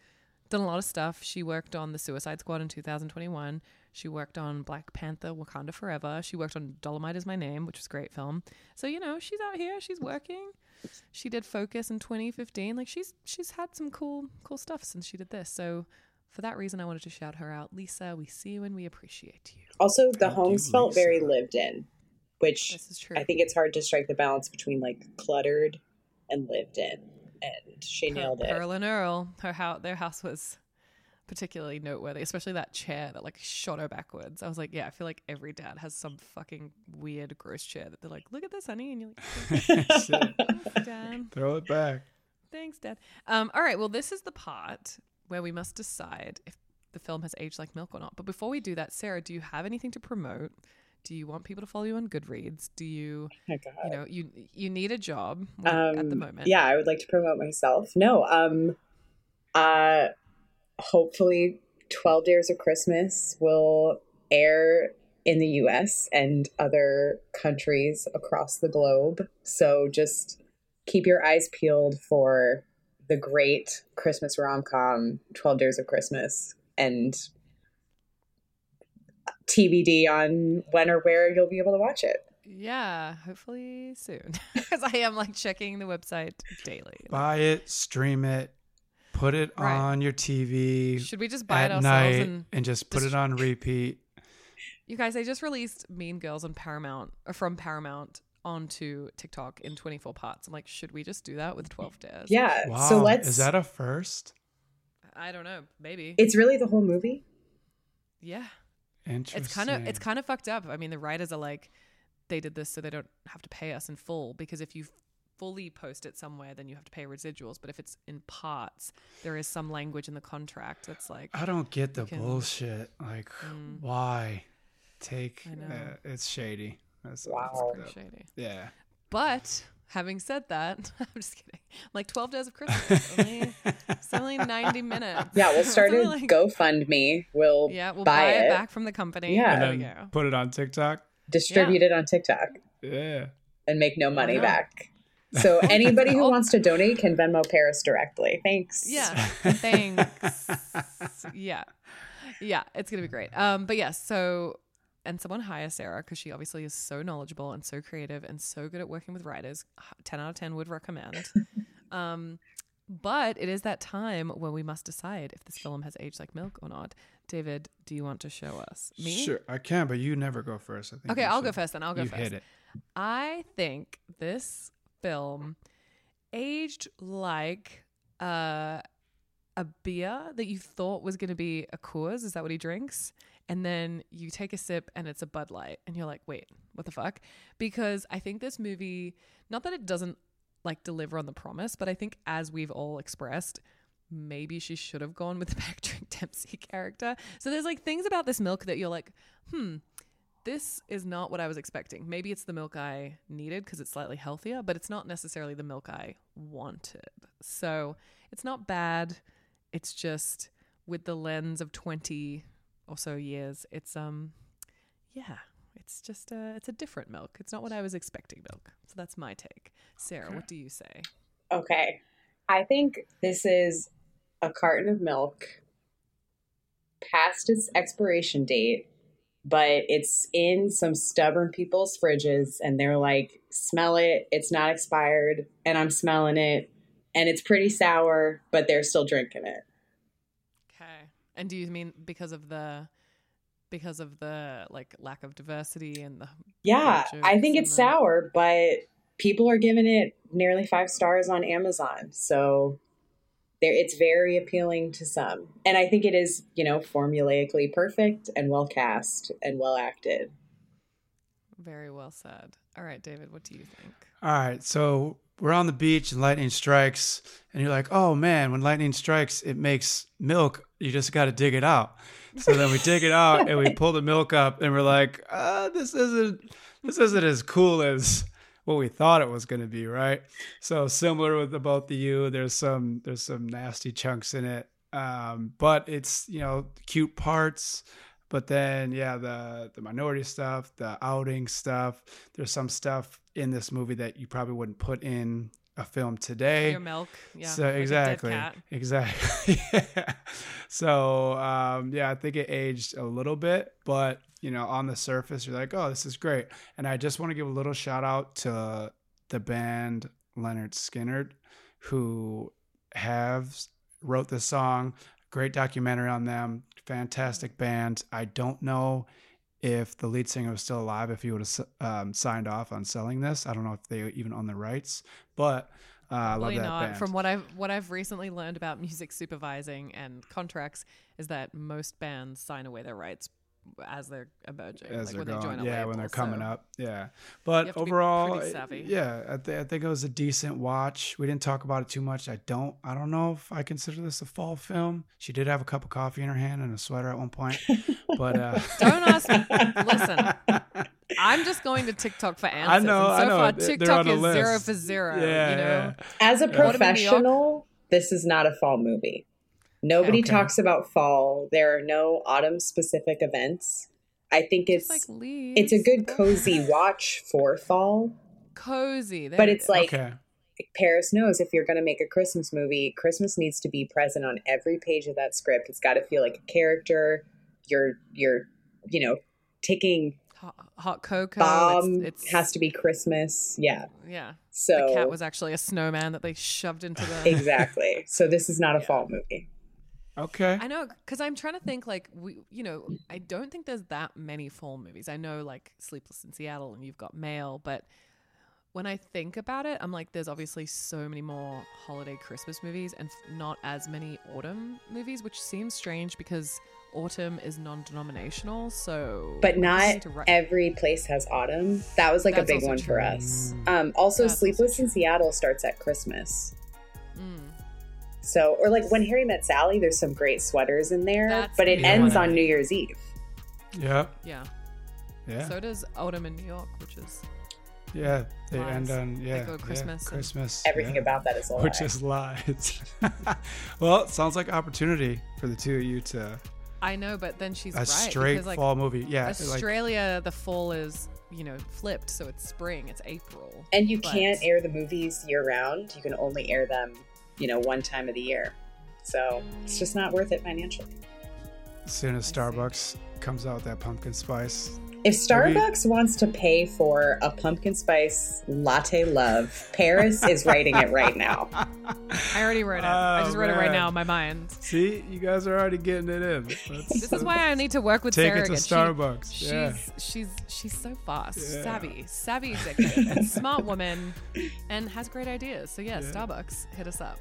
S1: done a lot of stuff. She worked on The Suicide Squad in 2021. She worked on Black Panther Wakanda Forever. She worked on Dolomite is My Name, which was a great film. So, you know, she's out here, she's working. She did Focus in 2015. Like she's she's had some cool cool stuff since she did this. So, for that reason I wanted to shout her out. Lisa, we see you and we appreciate you.
S3: also, the
S2: Thank you,
S3: homes felt very lived in, which
S1: This is true.
S3: I think it's hard to strike the balance between like cluttered and lived in. And she
S1: Per-
S3: nailed it.
S1: Pearl and Earl, her house, their house was particularly noteworthy, especially that chair that like shot her backwards. I was like, yeah, I feel like every dad has some fucking weird, gross chair that they're like, look at this, honey, and you're like,
S2: Shit.
S1: thanks, dad.
S2: Throw it back.
S1: Thanks, dad. Um, all right, well, this is the part where we must decide if the film has aged like milk or not. But before we do that, Sarah, do you have anything to promote? Do you want people to follow you on Goodreads? Do you,
S3: Oh God.
S1: you know, you you need a job um, at the
S3: Um,
S1: moment?
S3: Yeah, I would like to promote myself. No, um, uh, hopefully, Twelve Dares of Christmas will air in the U.S. and other countries across the globe. So just keep your eyes peeled for the great Christmas rom com, Twelve Dares of Christmas, and TBD on when or where you'll be able to watch it.
S1: Yeah, hopefully soon. Because I am like checking the website daily.
S2: Buy it, stream it, put it
S1: Right.
S2: on your TV
S1: Should we just buy it
S2: at
S1: ourselves?
S2: night
S1: And
S2: and, just put
S1: just-
S2: it on repeat.
S1: you guys, they just released Mean Girls on Paramount uh, from Paramount onto TikTok in 24 parts. I'm like, should we just do that with 12 days?
S3: Yeah.
S2: Wow.
S3: So let's.
S2: Is that a first?
S1: I don't know. Maybe.
S3: it's really the whole movie.
S1: yeah.
S2: Interesting.
S1: It's kind of it's kind of fucked up. I mean, the writers are like, they did this so they don't have to pay us in full because if you fully post it somewhere, then you have to pay residuals. But if it's in parts, there is some language in the contract that's like,
S2: I don't get the
S1: can-
S2: bullshit. Like,
S1: Mm.
S2: why take? Uh, it's shady. That's, that's
S3: Wow.
S2: fucked
S1: pretty
S2: up.
S1: shady.
S2: Yeah.
S1: But having said that, I'm just kidding. Like 12 Dares of Christmas. Only, it's only 90 minutes.
S3: Yeah, we'll start a
S1: only like-
S3: GoFundMe. We'll
S1: Yeah, we'll
S3: buy
S1: buy, it.
S3: it.
S1: back from the company.
S3: Yeah.
S2: and then put it on TikTok.
S3: distribute it on TikTok
S2: Yeah.
S3: and make no money back. So anybody who
S1: Oh.
S3: wants to donate can Venmo Paris directly. Thanks.
S1: Yeah. Thanks. yeah. Yeah, it's going to be great. Um, but yes, so and someone hire Sarah because she obviously is so knowledgeable and so creative and so good at working with writers. 10 out of 10 would recommend. um, but it is that time when we must decide if this film has aged like milk or not. David, do you want to show us? Me?
S2: Sure, I can, but you never go first. I think
S1: Okay, I'll go first then. I'll go
S2: you
S1: first.
S2: hit it.
S1: I think this film aged like uh, a beer that you thought was going to be a Coors. Is that what he drinks? And then you take a sip and it's a Bud Light, and you're like, wait, what the fuck? Because I think this movie, not that it doesn't like deliver on the promise, but I think as we've all expressed, maybe she should have gone with the Patrick Dempsey character. So there's like things about this milk that you're like, hmm, this is not what I was expecting. Maybe it's the milk I needed because it's slightly healthier, but it's not necessarily the milk I wanted. So it's not bad. It's just with the lens of 20 or so years, it's um yeah, it's just a it's a different milk. It's not what I was expecting milk. So that's my take. Sarah, what do you say?
S3: Okay. I think this is a carton of milk past its expiration date, but it's in some stubborn people's fridges and they're like, smell it, it's not expired, and I'm smelling it, and it's pretty sour, but they're still drinking it.
S1: Okay. And do you mean because of the because of the like lack of diversity and the
S3: Yeah, I think it's
S1: the-
S3: sour, but people are giving it nearly five stars on Amazon. So there it's very appealing to some. And I think it is, you know, formulaically perfect and well cast and well acted.
S1: Very well said. All right, David, what do you think?
S2: All right, so we're on the beach and lightning strikes, and you're like, "Oh man, when lightning strikes, it makes milk. You just got to dig it out." So then we dig it out and we pull the milk up, and we're like, uh, "This isn't this isn't as cool as what we thought it was going to be, right?" So similar with about the both of you, there's some there's some nasty chunks in it, um, but it's you know cute parts. But then, yeah, the the minority stuff, the outing stuff. There's some stuff in this movie that you probably wouldn't put in a film today.
S1: Your milk. Yeah.
S2: so
S1: like
S2: exactly, exactly. yeah. So um, yeah, I think it aged a little bit, but you know, on the surface, you're like, oh, this is great. And I just want to give a little shout out to the band Lynyrd Skynyrd, who have wrote this song. Great documentary on them. Fantastic band. I don't know if the lead singer was still alive, if he would have um, signed off on selling this. I don't know if they even own the rights, but uh, I love
S1: Probably
S2: that
S1: not.
S2: band.
S1: From what I've what I've recently learned about music supervising and contracts is that most bands sign away their rights as they're emerging,
S2: as
S1: like
S2: they're
S1: when
S2: going,
S1: they join a
S2: yeah,
S1: label.
S2: when they're coming
S1: so-
S2: up, yeah.
S1: have
S2: But
S1: to
S2: overall,
S1: pretty savvy.
S2: yeah, I, th- I think it was a decent watch. We didn't talk about it too much. I don't, I don't know if I consider this a fall film. She did have a cup of coffee in her hand and a sweater at one point, but uh,
S1: Don't ask. Listen, I'm just going to TikTok for answers.
S2: I know,
S1: and so
S2: I know.
S1: far,
S2: They're- they're
S1: TikTok is zero for zero.
S2: Yeah,
S1: you know,
S2: yeah.
S3: As a
S2: Yeah.
S1: What about New York?
S3: professional, this is not a fall movie. Nobody
S2: Okay.
S3: talks about fall. There are no autumn specific events. I think it's
S1: like
S3: it's a good cozy watch for fall.
S1: cozy. There
S3: But it's
S1: is.
S3: like
S2: okay,
S3: Paris knows if you're going to make a Christmas movie, Christmas needs to be present on every page of that script. It's got to feel like a character. You're you're you know taking
S1: hot, hot cocoa.
S3: bomb
S1: it's, it's
S3: has to be Christmas. Yeah.
S1: yeah.
S3: So
S1: The cat was actually a snowman that they shoved into the.
S3: exactly. So this is not a
S1: Yeah.
S3: fall movie.
S2: Okay.
S1: I know, because I'm trying to think like we, you know, I don't think there's that many fall movies. I know like Sleepless in Seattle and you've got Mail, but when I think about it, I'm like, there's obviously so many more holiday Christmas movies and not as many autumn movies, which seems strange because autumn is non-denominational. So,
S3: But not
S1: just
S3: every place has autumn. That was like
S1: That's
S3: a big
S1: also
S3: one for us. Um, also,
S1: That's also
S3: Sleepless in. Seattle starts at Christmas.
S1: Mm.
S3: So, or like when Harry met Sally, there's some great sweaters in there,
S1: That's
S3: but it
S1: the
S3: ends on New Year's Eve.
S2: yeah,
S1: yeah.
S2: yeah,
S1: So does autumn in New York, which is
S2: yeah. They
S1: Lies.
S2: end on yeah,
S1: go
S2: yeah,
S1: Christmas and-
S2: Christmas.
S3: Everything
S2: yeah.
S3: about that is a lie.
S2: which is lies. well, it sounds like opportunity for the two of you to
S1: I know, but then she's
S2: a
S1: right
S2: straight
S1: because like
S2: fall movie. Yeah, like
S1: Australia, the fall is you know flipped, so it's spring, it's April.
S3: and you
S1: but-
S3: can't air the movies year round. You can only air them, you know, one time of the year. So it's just not worth it financially.
S2: as soon as Starbucks comes out with that pumpkin spice,
S3: If Starbucks wants to pay for a pumpkin spice latte love, Paris is writing it right now.
S1: I already wrote it. I oh, just
S2: Oh,
S1: wrote it right now in my mind.
S2: See, you guys are already getting it in.
S1: This is why I need to work with
S2: Take
S1: Sarah
S2: it to
S1: again. She-
S2: Starbucks.
S1: she's
S2: yeah.
S1: she's she's so fast,
S2: Yeah.
S1: savvy, savvy executive, smart woman, and has great ideas. So yeah,
S2: Yeah.
S1: Starbucks, hit us up.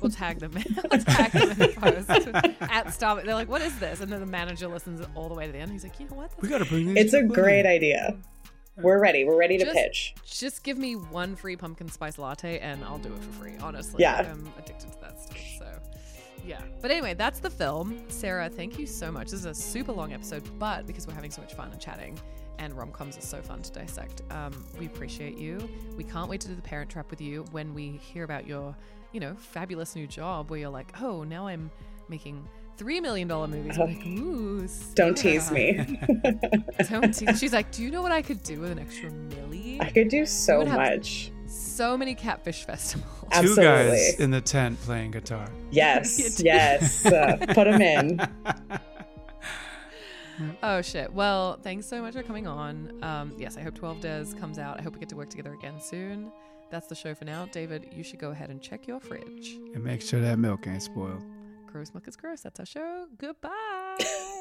S1: We'll tag them. we'll tag them in the post at Starbucks. They're like, "What is this?" And then the manager listens all the way to the end. He's like, "You know what?
S2: We got to bring these.
S3: It's a great idea. We're ready. We're ready to
S1: Just-
S3: pitch.
S1: Just give me one free pumpkin spice latte, and I'll do it for free. Honestly,
S3: Yeah.
S1: I'm addicted to that stuff. So." Yeah. But anyway, that's the film. Sarah, thank you so much. This is a super long episode, but because we're having so much fun and chatting, and rom coms are so fun to dissect, um, we appreciate you. We can't wait to do the Parent Trap with you when we hear about your, you know, fabulous new job where you're like, oh, now I'm making $3 million movies. I'm like, ooh.
S3: Don't tease me.
S1: Don't tease. She's like, do you know what I could do with an extra milli?
S3: I could do so much.
S1: So many catfish festivals.
S2: Two guys in the tent playing guitar.
S3: Yes, yes. Uh, put them in.
S1: Oh shit. Well, thanks so much for coming on. Um, yes, I hope 12 Dares comes out. I hope we get to work together again soon. That's the show for now. David, you should go ahead and check your fridge.
S2: And make sure that milk ain't spoiled.
S1: Gross milk is gross. That's our show. Goodbye.